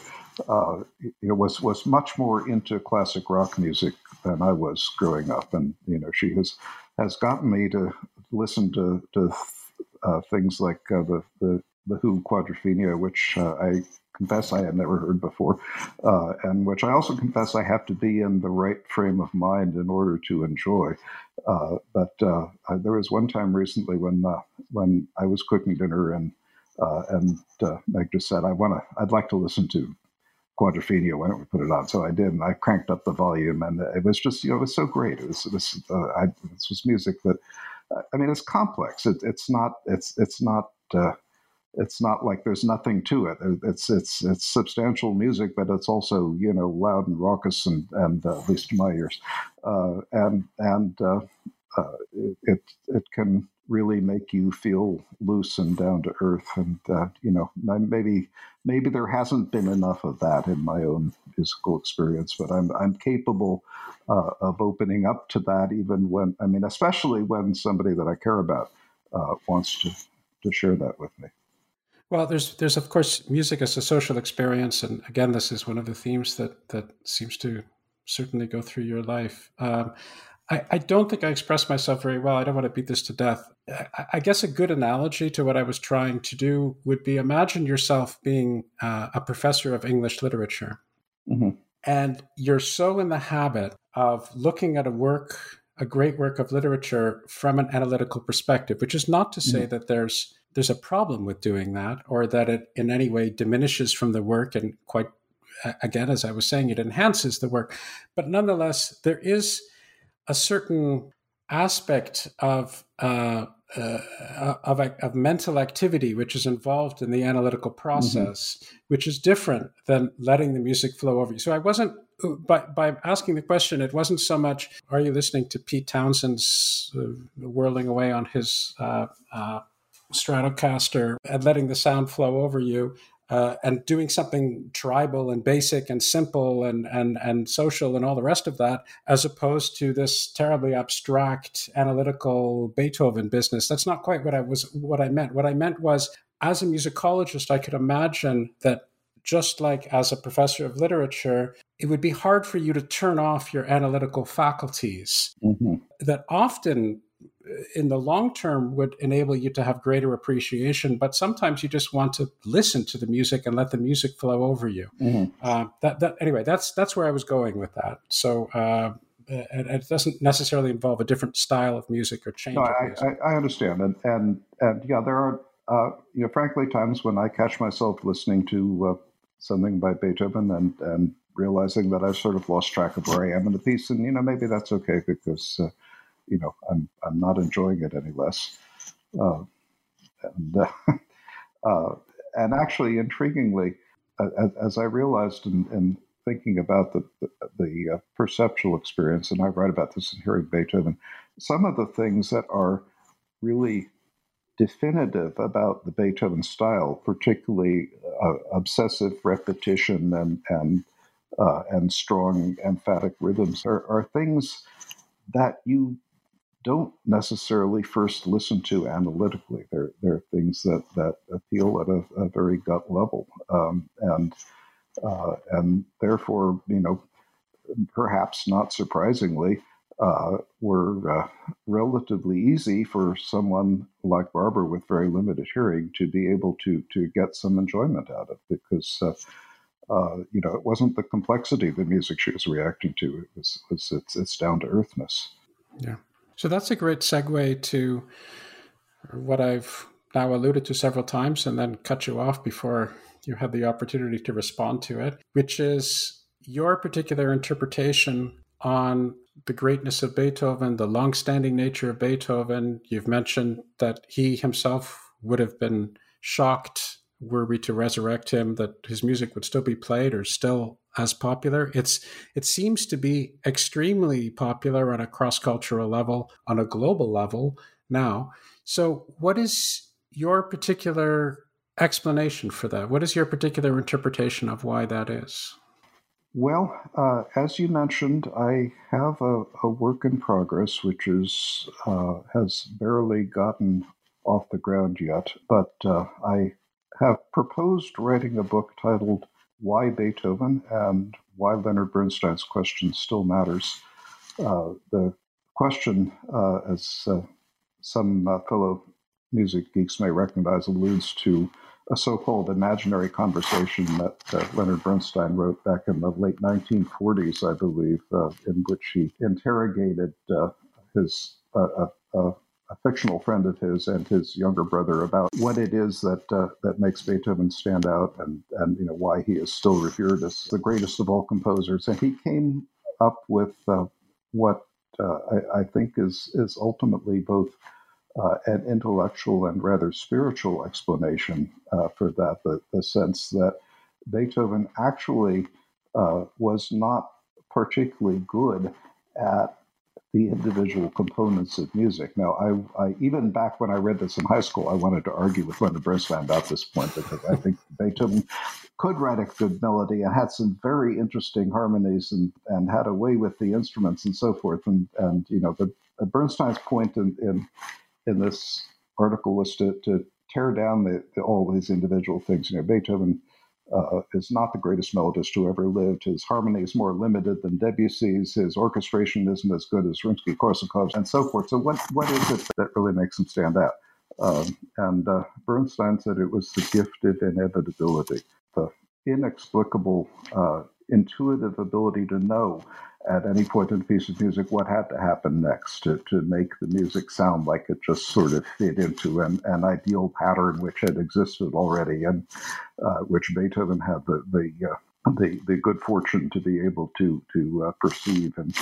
uh, was was much more into classic rock music than I was growing up, and you know, she has has gotten me to listen to to uh, things like uh, the, the the Who Quadrophenia, which uh, I confess I had never heard before, uh, and which I also confess I have to be in the right frame of mind in order to enjoy. Uh, but uh, there was one time recently when uh, when I was cooking dinner and uh, and uh, Meg just said, "I want to, I'd like to listen to Quadrophenia. Why don't we put it on?" So I did, and I cranked up the volume, and it was just you know it was so great. It was this I, this was music that I mean it's complex. It, it's not it's it's not it's not like there's nothing to it. It's it's it's substantial music, but it's also you know loud and raucous, and and uh, at least to my ears, uh, and and uh, uh it it can really make you feel loose and down to earth, and uh, you know maybe maybe there hasn't been enough of that in my own musical experience, but I'm I'm capable uh, of opening up to that, even when I mean, especially when somebody that I care about wants to to share that with me. Well, there's there's of course music as a social experience, and again, this is one of the themes that that seems to certainly go through your life. Um, I, I, don't think I expressed myself very well. I don't want to beat this to death. I, I guess a good analogy to what I was trying to do would be imagine yourself being uh, a professor of English literature, mm-hmm. and you're so in the habit of looking at a work, a great work of literature, from an analytical perspective, which is not to say mm-hmm. that there's there's a problem with doing that or that it in any way diminishes from the work and quite again as i was saying it enhances the work but nonetheless there is a certain aspect of uh, uh, of, of, mental activity which is involved in the analytical mm-hmm. process, mm-hmm. which is different than letting the music flow over you. So I wasn't by by asking the question. It wasn't so much are you listening to Pete Townshend's uh, whirling away on his uh, uh, Stratocaster and letting the sound flow over you. Uh, and doing something tribal and basic and simple and, and, and social and all the rest of that, as opposed to this terribly abstract analytical Beethoven business. That's not quite what I was what I meant. What I meant was, as a musicologist, I could imagine that just like as a professor of literature, it would be hard for you to turn off your analytical faculties. Mm-hmm. That often in the long term would enable you to have greater appreciation but sometimes you just want to listen to the music and let the music flow over you mm-hmm. uh, that, that anyway that's that's where i was going with that so uh, it, it, doesn't necessarily involve a different style of music or change. No, I, I, I, understand, and and and yeah, there are uh, you know, frankly, times when I catch myself listening to uh, something by Beethoven and and realizing that I've sort of lost track of where I am in the piece, and you know, maybe that's okay because uh, you know, I'm I'm not enjoying it any less. Uh, and uh, and actually, intriguingly, as, as I realized in, in, thinking about the the, the uh, perceptual experience, and I write about this in hearing Beethoven, some of the things that are really definitive about the Beethoven style, particularly uh, obsessive repetition and and uh, and strong emphatic rhythms, are, are things that you don't necessarily first listen to analytically. There, there are things that, that appeal at a, a very gut level, um, and uh, and therefore, you know, perhaps not surprisingly, uh, were uh, relatively easy for someone like Barbara with very limited hearing to be able to to get some enjoyment out of because. Uh, uh, you know, it wasn't the complexity of the music she was reacting to; it was, was its, its down to earthness. Yeah. So that's a great segue to what I've now alluded to several times and then cut you off before you had the opportunity to respond to it, which is your particular interpretation on the greatness of Beethoven, the long-standing nature of Beethoven. You've mentioned that he himself would have been shocked were we to resurrect him that his music would still be played or still as popular. It's it seems to be extremely popular on a cross-cultural level, on a global level now. So what is your particular explanation for that? What is your particular interpretation of why that is? Well, uh, as you mentioned, I have a, a work in progress which is uh, has barely gotten off the ground yet, but uh, I have proposed writing a book titled Why Beethoven and Why Leonard Bernstein's Question Still Matters. Uh, the question, uh, as uh, some uh, fellow music geeks may recognize, alludes to a so called imaginary conversation that uh, Leonard Bernstein wrote back in the late 1940s, I believe, uh, in which he interrogated his fictional friend of his and his younger brother about what it is that uh, that makes Beethoven stand out and and you know why he is still revered as the greatest of all composers. And he came up with uh, what uh, I, I, think is is ultimately both uh, an intellectual and rather spiritual explanation uh, for that. The, the sense that Beethoven actually uh, was not particularly good at the individual components of music. Now, I, I, even back when I read this in high school, I wanted to argue with Leonard Bernstein about this point because I think Beethoven could write a good melody and had some very interesting harmonies and, and had a way with the instruments and so forth. And and you know, the Bernstein's point in, in in this article was to to tear down the, the, all these individual things. You know, Beethoven uh, is not the greatest melodist who ever lived. His harmony is more limited than Debussy's. His orchestration isn't as good as Rimsky-Korsakov's, and so forth. So, what what is it that really makes him stand out? Um, and uh, Bernstein said it was the gifted inevitability, the inexplicable, uh, intuitive ability to know at any point in a piece of music what had to happen next to, to make the music sound like it just sort of fit into an, an ideal pattern which had existed already and uh, which Beethoven had the the, uh, the, the good fortune to be able to to uh, perceive and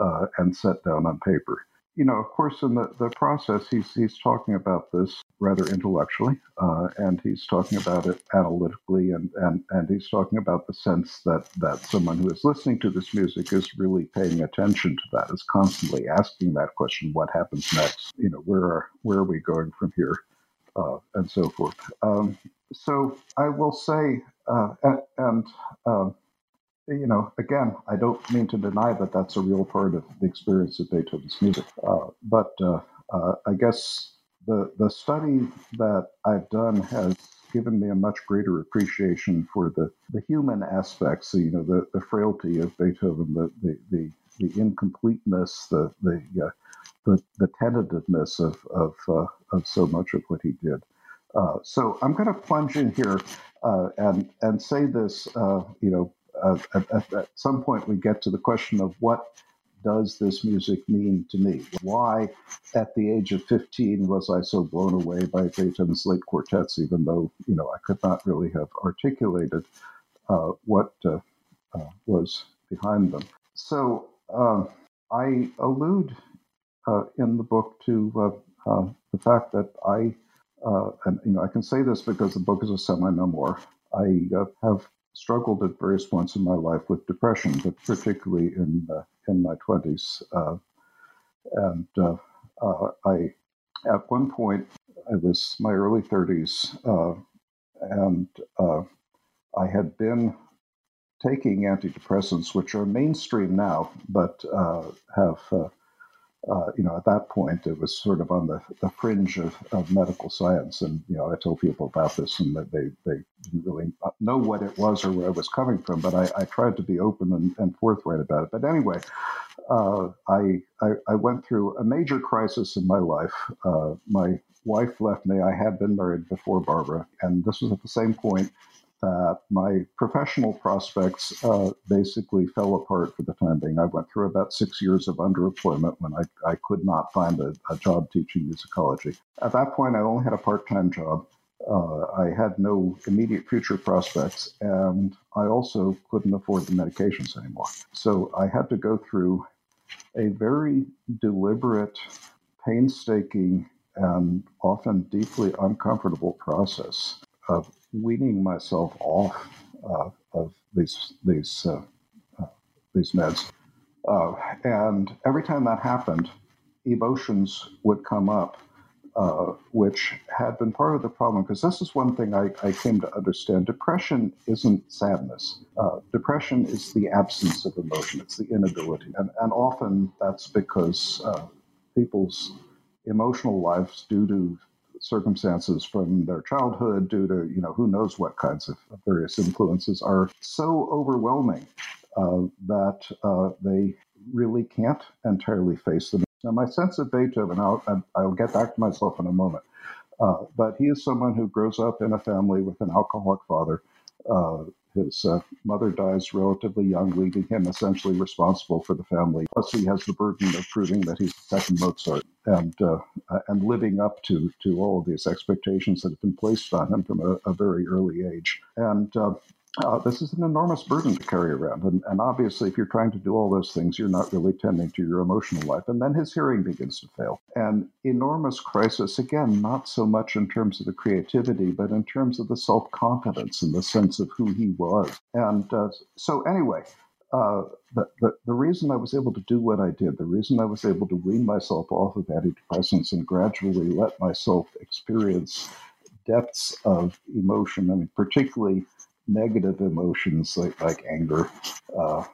uh, and set down on paper you know, of course, in the, the process, he's, he's talking about this rather intellectually, uh, and he's talking about it analytically, and, and, and he's talking about the sense that, that someone who is listening to this music is really paying attention to that, is constantly asking that question, what happens next? You know, where are, where are we going from here? Uh, and so forth. Um, so I will say, uh, and, and um, you know, again, I don't mean to deny that that's a real part of the experience of Beethoven's music. Uh, but uh, uh, I guess the the study that I've done has given me a much greater appreciation for the, the human aspects, you know, the, the frailty of Beethoven, the the, the, the incompleteness, the the, uh, the the tentativeness of of, uh, of so much of what he did. Uh, so I'm going to plunge in here and and say this, you know, uh, at, at, some point we get to the question of what does this music mean to me? Why, at the age of 15, was I so blown away by Beethoven's late quartets, even though you know I could not really have articulated uh, what uh, uh was behind them? So um, I allude uh, in the book to uh, the fact that I, and you know, I can say this because the book is a semi-memoir. I have struggled at various points in my life with depression, but particularly in uh, in my twenties. Uh, and uh, uh I, at one point, I was my early thirties, uh, and uh, I had been taking antidepressants, which are mainstream now, but have uh, you know, at that point, it was sort of on the, the fringe of, of medical science. And, you know, I told people about this and that they, they didn't really know what it was or where it was coming from. But I, I tried to be open and, and forthright about it. But anyway, uh, I, I, I, went through a major crisis in my life. Uh, my wife left me. I had been married before Barbara. And this was at the same point that my professional prospects uh, basically fell apart for the time being. I went through about six years of underemployment when I, I could not find a, a job teaching musicology. At that point, I only had a part time job. Uh, I had no immediate future prospects, and I also couldn't afford the medications anymore. So I had to go through a very deliberate, painstaking, and often deeply uncomfortable process of weaning myself off uh, of these these uh, uh, these meds. Uh, and every time that happened, emotions would come up, uh, which had been part of the problem. Because this is one thing I, I, came to understand: depression isn't sadness. Depression is the absence of emotion. It's the inability, and and often that's because people's emotional lives, due to circumstances from their childhood, due to you know who knows what kinds of various influences, are so overwhelming uh, that uh, they really can't entirely face them. Now, my sense of Beethoven, I'll, I'll get back to myself in a moment, uh, but he is someone who grows up in a family with an alcoholic father. Uh, his uh, mother dies relatively young, leaving him essentially responsible for the family. Plus, he has the burden of proving that he's the second Mozart and uh, and living up to to all of these expectations that have been placed on him from a, a very early age. And uh, this is an enormous burden to carry around. And, and, obviously, if you're trying to do all those things, you're not really tending to your emotional life. And then his hearing begins to fail. And enormous crisis, again, not so much in terms of the creativity, but in terms of the self confidence and the sense of who he was. And uh, so, anyway, uh, the, the, the reason I was able to do what I did, the reason I was able to wean myself off of antidepressants and gradually let myself experience depths of emotion, I mean, particularly negative emotions like, like anger uh,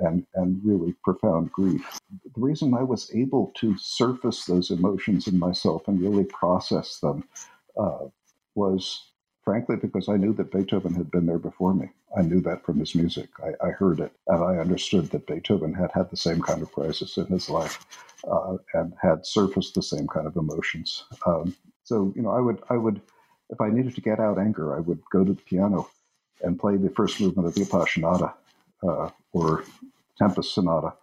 and, and really profound grief. The reason I was able to surface those emotions in myself and really process them uh, was frankly because I knew that Beethoven had been there before me. I knew that from his music. I, I heard it, and I understood that Beethoven had had the same kind of crisis in his life uh, and had surfaced the same kind of emotions. Um, so, you know, I would, I would, if I needed to get out anger, I would go to the piano and play the first movement of the Appassionata uh, or Tempest Sonata.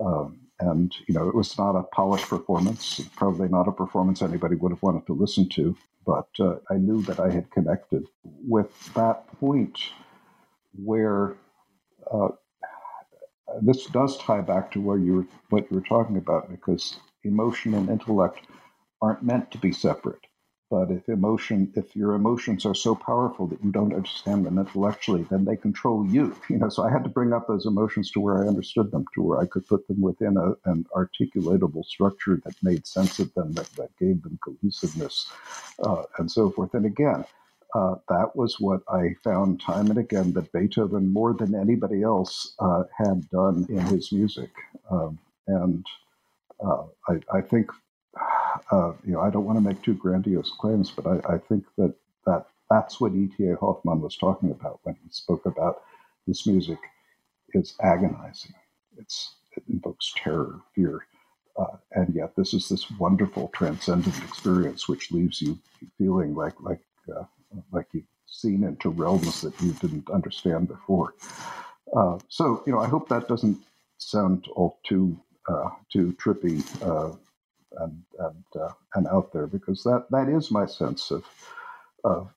Um, and, you know, it was not a polished performance, probably not a performance anybody would have wanted to listen to, but uh, I knew that I had connected with that point where uh, this does tie back to where you were, what you were talking about, because emotion and intellect aren't meant to be separate. But if emotion, if your emotions are so powerful that you don't understand them intellectually, then they control you. You know, so I had to bring up those emotions to where I understood them, to where I could put them within a, an articulatable structure that made sense of them, that, that gave them cohesiveness, uh, and so forth. And again, uh, that was what I found time and again that Beethoven, more than anybody else, uh, had done in his music. Um, and uh, I, I, think uh, you know, I don't want to make too grandiose claims, but I, I think that, that that's what E.T.A. Hoffmann was talking about when he spoke about this music is agonizing. It's, it invokes terror, fear, uh, and yet this is this wonderful transcendent experience which leaves you feeling like like uh, like you've seen into realms that you didn't understand before. Uh, so you know, I hope that doesn't sound all too uh, too trippy uh, and and uh, and out there because that that is my sense of of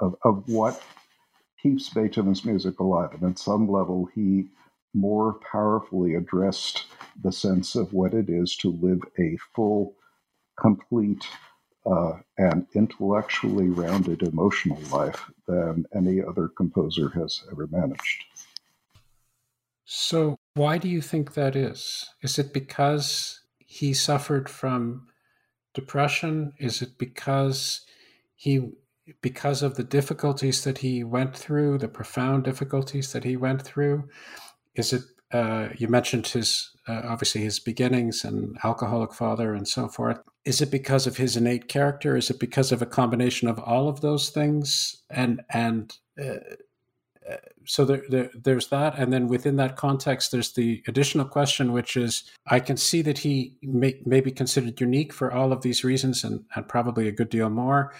of, of what keeps Beethoven's music alive, and at some level, he more powerfully addressed the sense of what it is to live a full, complete, uh, and intellectually rounded emotional life than any other composer has ever managed. So, why do you think that is? Is it because he suffered from depression? Is it because he because of the difficulties that he went through, the profound difficulties that he went through? Is it uh, you mentioned his uh, obviously his beginnings and alcoholic father and so forth. Is it because of his innate character? Is it because of a combination of all of those things? And and uh, so there, there, there's that, and then within that context, there's the additional question, which is, I can see that he may, may be considered unique for all of these reasons, and, and probably a good deal more.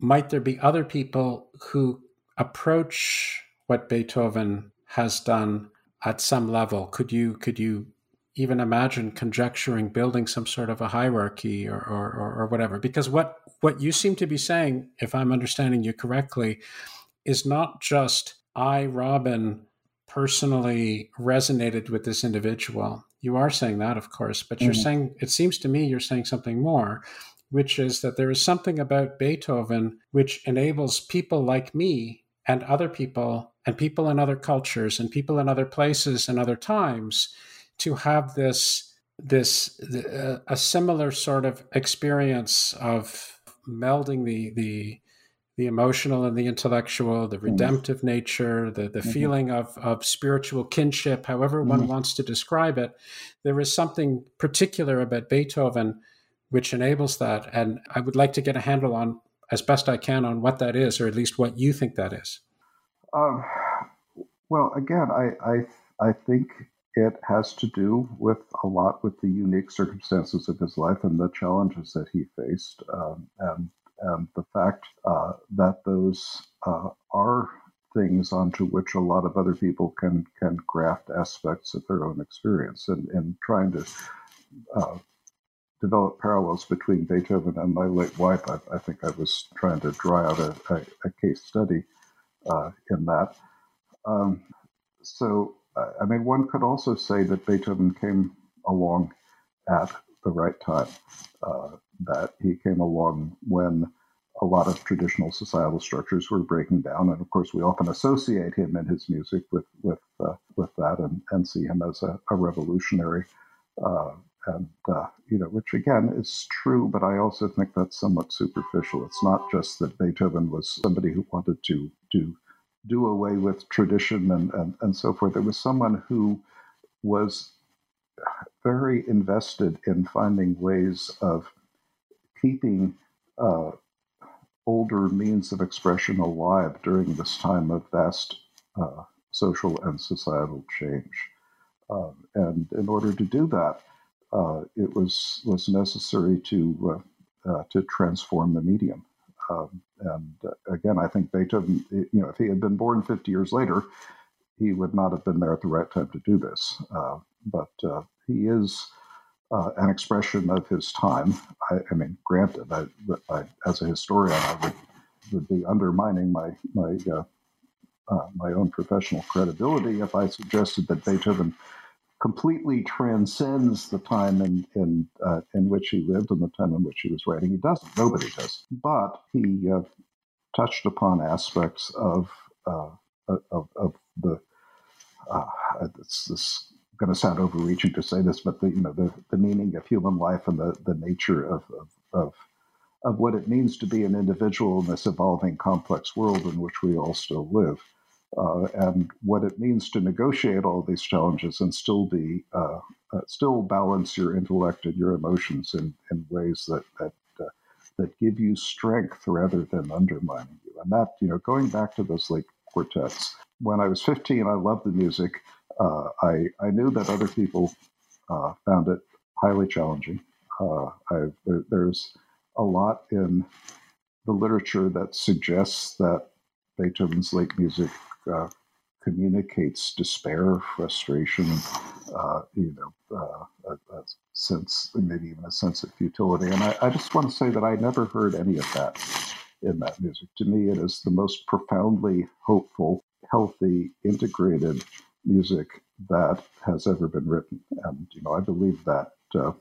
Might there be other people who approach what Beethoven has done at some level? Could you could you even imagine conjecturing building some sort of a hierarchy or, or, or, whatever because what what you seem to be saying if i'm understanding you correctly is not just I, Robin, personally resonated with this individual. You are saying that, of course, but you're mm-hmm. saying, it seems to me, you're saying something more, which is that there is something about Beethoven which enables people like me and other people and people in other cultures and people in other places and other times to have this this uh, a similar sort of experience of melding the the the emotional and the intellectual, the mm-hmm. redemptive mm-hmm. nature, the, the mm-hmm. feeling of, of spiritual kinship, however one mm-hmm. wants to describe it. There is something particular about Beethoven which enables that. And I would like to get a handle on, as best I can, on what that is, or at least what you think that is. Um, well, again, I, I, I think it has to do with a lot with the unique circumstances of his life and the challenges that he faced, um, and and the fact uh, that those uh, are things onto which a lot of other people can can graft aspects of their own experience, and and trying to uh, develop parallels between Beethoven and my late wife. I, I think I was trying to draw out a, a, a case study uh, in that. Um, so, I mean, one could also say that Beethoven came along at the right time. Uh, that he came along when a lot of traditional societal structures were breaking down, and of course, we often associate him and his music with with uh, with that, and, and see him as a, a revolutionary. Uh, and uh, you know, which again is true, but I also think that's somewhat superficial. It's not just that Beethoven was somebody who wanted to to do away with tradition and, and, and so forth. It was someone who was very invested in finding ways of keeping uh, older means of expression alive during this time of vast uh, social and societal change. Um, and in order to do that, uh, it was was necessary to uh, uh, to transform the medium. Um, and uh, again, I think Beethoven, you know, if he had been born 50 years later, he would not have been there at the right time to do this. But he is an expression of his time. I, I mean, granted, I, I, as a historian, I would, would be undermining my my my own professional credibility if I suggested that Beethoven completely transcends the time in in uh, in which he lived and the time in which he was writing. He doesn't. Nobody does. But he uh, touched upon aspects of uh, of, of the. Uh, it's this going to sound overreaching to say this, but the you know the, the meaning of human life and the the nature of, of, of of what it means to be an individual in this evolving, complex world in which we all still live uh, and what it means to negotiate all these challenges and still be uh, uh, still balance your intellect and your emotions in, in ways that that uh, that give you strength rather than undermining you. And that you know, going back to those late quartets, when I was 15, I loved the music. Uh, I I knew that other people uh, found it highly challenging. There, there's a lot in the literature that suggests that Beethoven's late music uh, communicates despair, frustration, uh, you know, uh, a, a, sense, maybe even a sense of futility. And I, I, just want to say that I never heard any of that in that music. To me, it is the most profoundly hopeful, healthy, integrated music that has ever been written. And, you know, I believe that uh,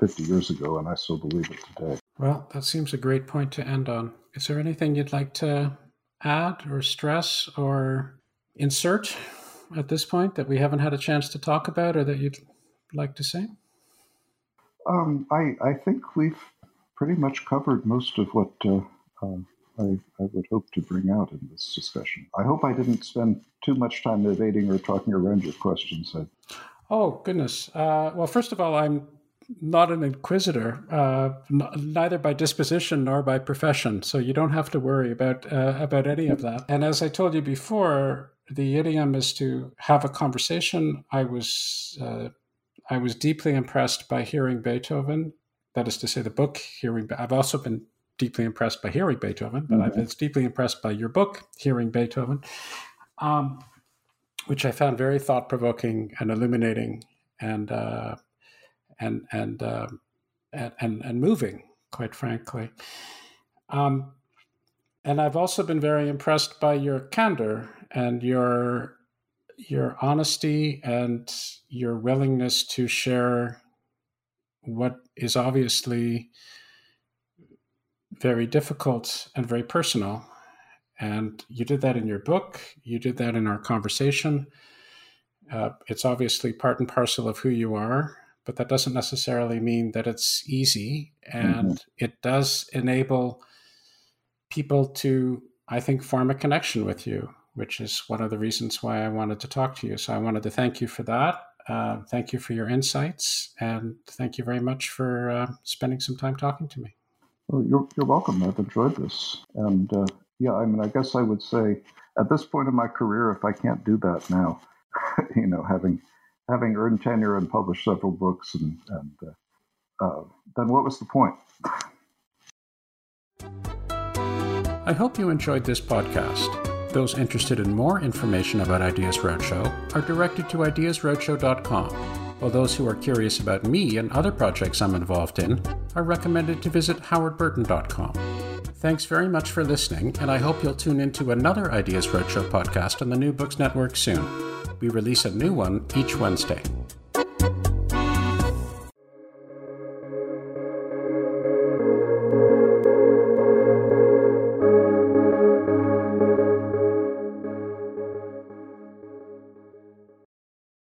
50 years ago, and I still believe it today. Well, that seems a great point to end on. Is there anything you'd like to add or stress or insert at this point that we haven't had a chance to talk about or that you'd like to say? Um, I, I think we've pretty much covered most of what uh, uh, I, I, would hope to bring out in this discussion. I hope I didn't spend too much time evading or talking around your questions. Oh, goodness. Uh, well, first of all, I'm not an inquisitor, uh, n- neither by disposition nor by profession. So you don't have to worry about uh, about any of that. And as I told you before, the idiom is to have a conversation. I was uh, I was deeply impressed by hearing Beethoven. That is to say, the book. Hearing, I've also been deeply impressed by hearing Beethoven, but mm-hmm. I was deeply impressed by your book, Hearing Beethoven, um, which I found very thought provoking and illuminating. And uh, and and uh, and, and, and moving, quite frankly. Um, and I've also been very impressed by your candor and your your honesty and your willingness to share what is obviously very difficult and very personal. And you did that in your book. You did that in our conversation. Uh, it's obviously part and parcel of who you are but that doesn't necessarily mean that it's easy. And mm-hmm. it does enable people to, I think, form a connection with you, which is one of the reasons why I wanted to talk to you. So I wanted to thank you for that. Uh, thank you for your insights, and thank you very much for uh, spending some time talking to me. Well, you're, you're welcome. I've enjoyed this. And uh, yeah, I mean, I guess I would say at this point in my career, if I can't do that now, you know, having having earned tenure and published several books, and, and uh, uh, then what was the point? I hope you enjoyed this podcast. Those interested in more information about Ideas Roadshow are directed to ideasroadshow.com, while those who are curious about me and other projects I'm involved in are recommended to visit howardburton.com. Thanks very much for listening, and I hope you'll tune into another Ideas Roadshow podcast on the New Books Network soon. We release a new one each Wednesday.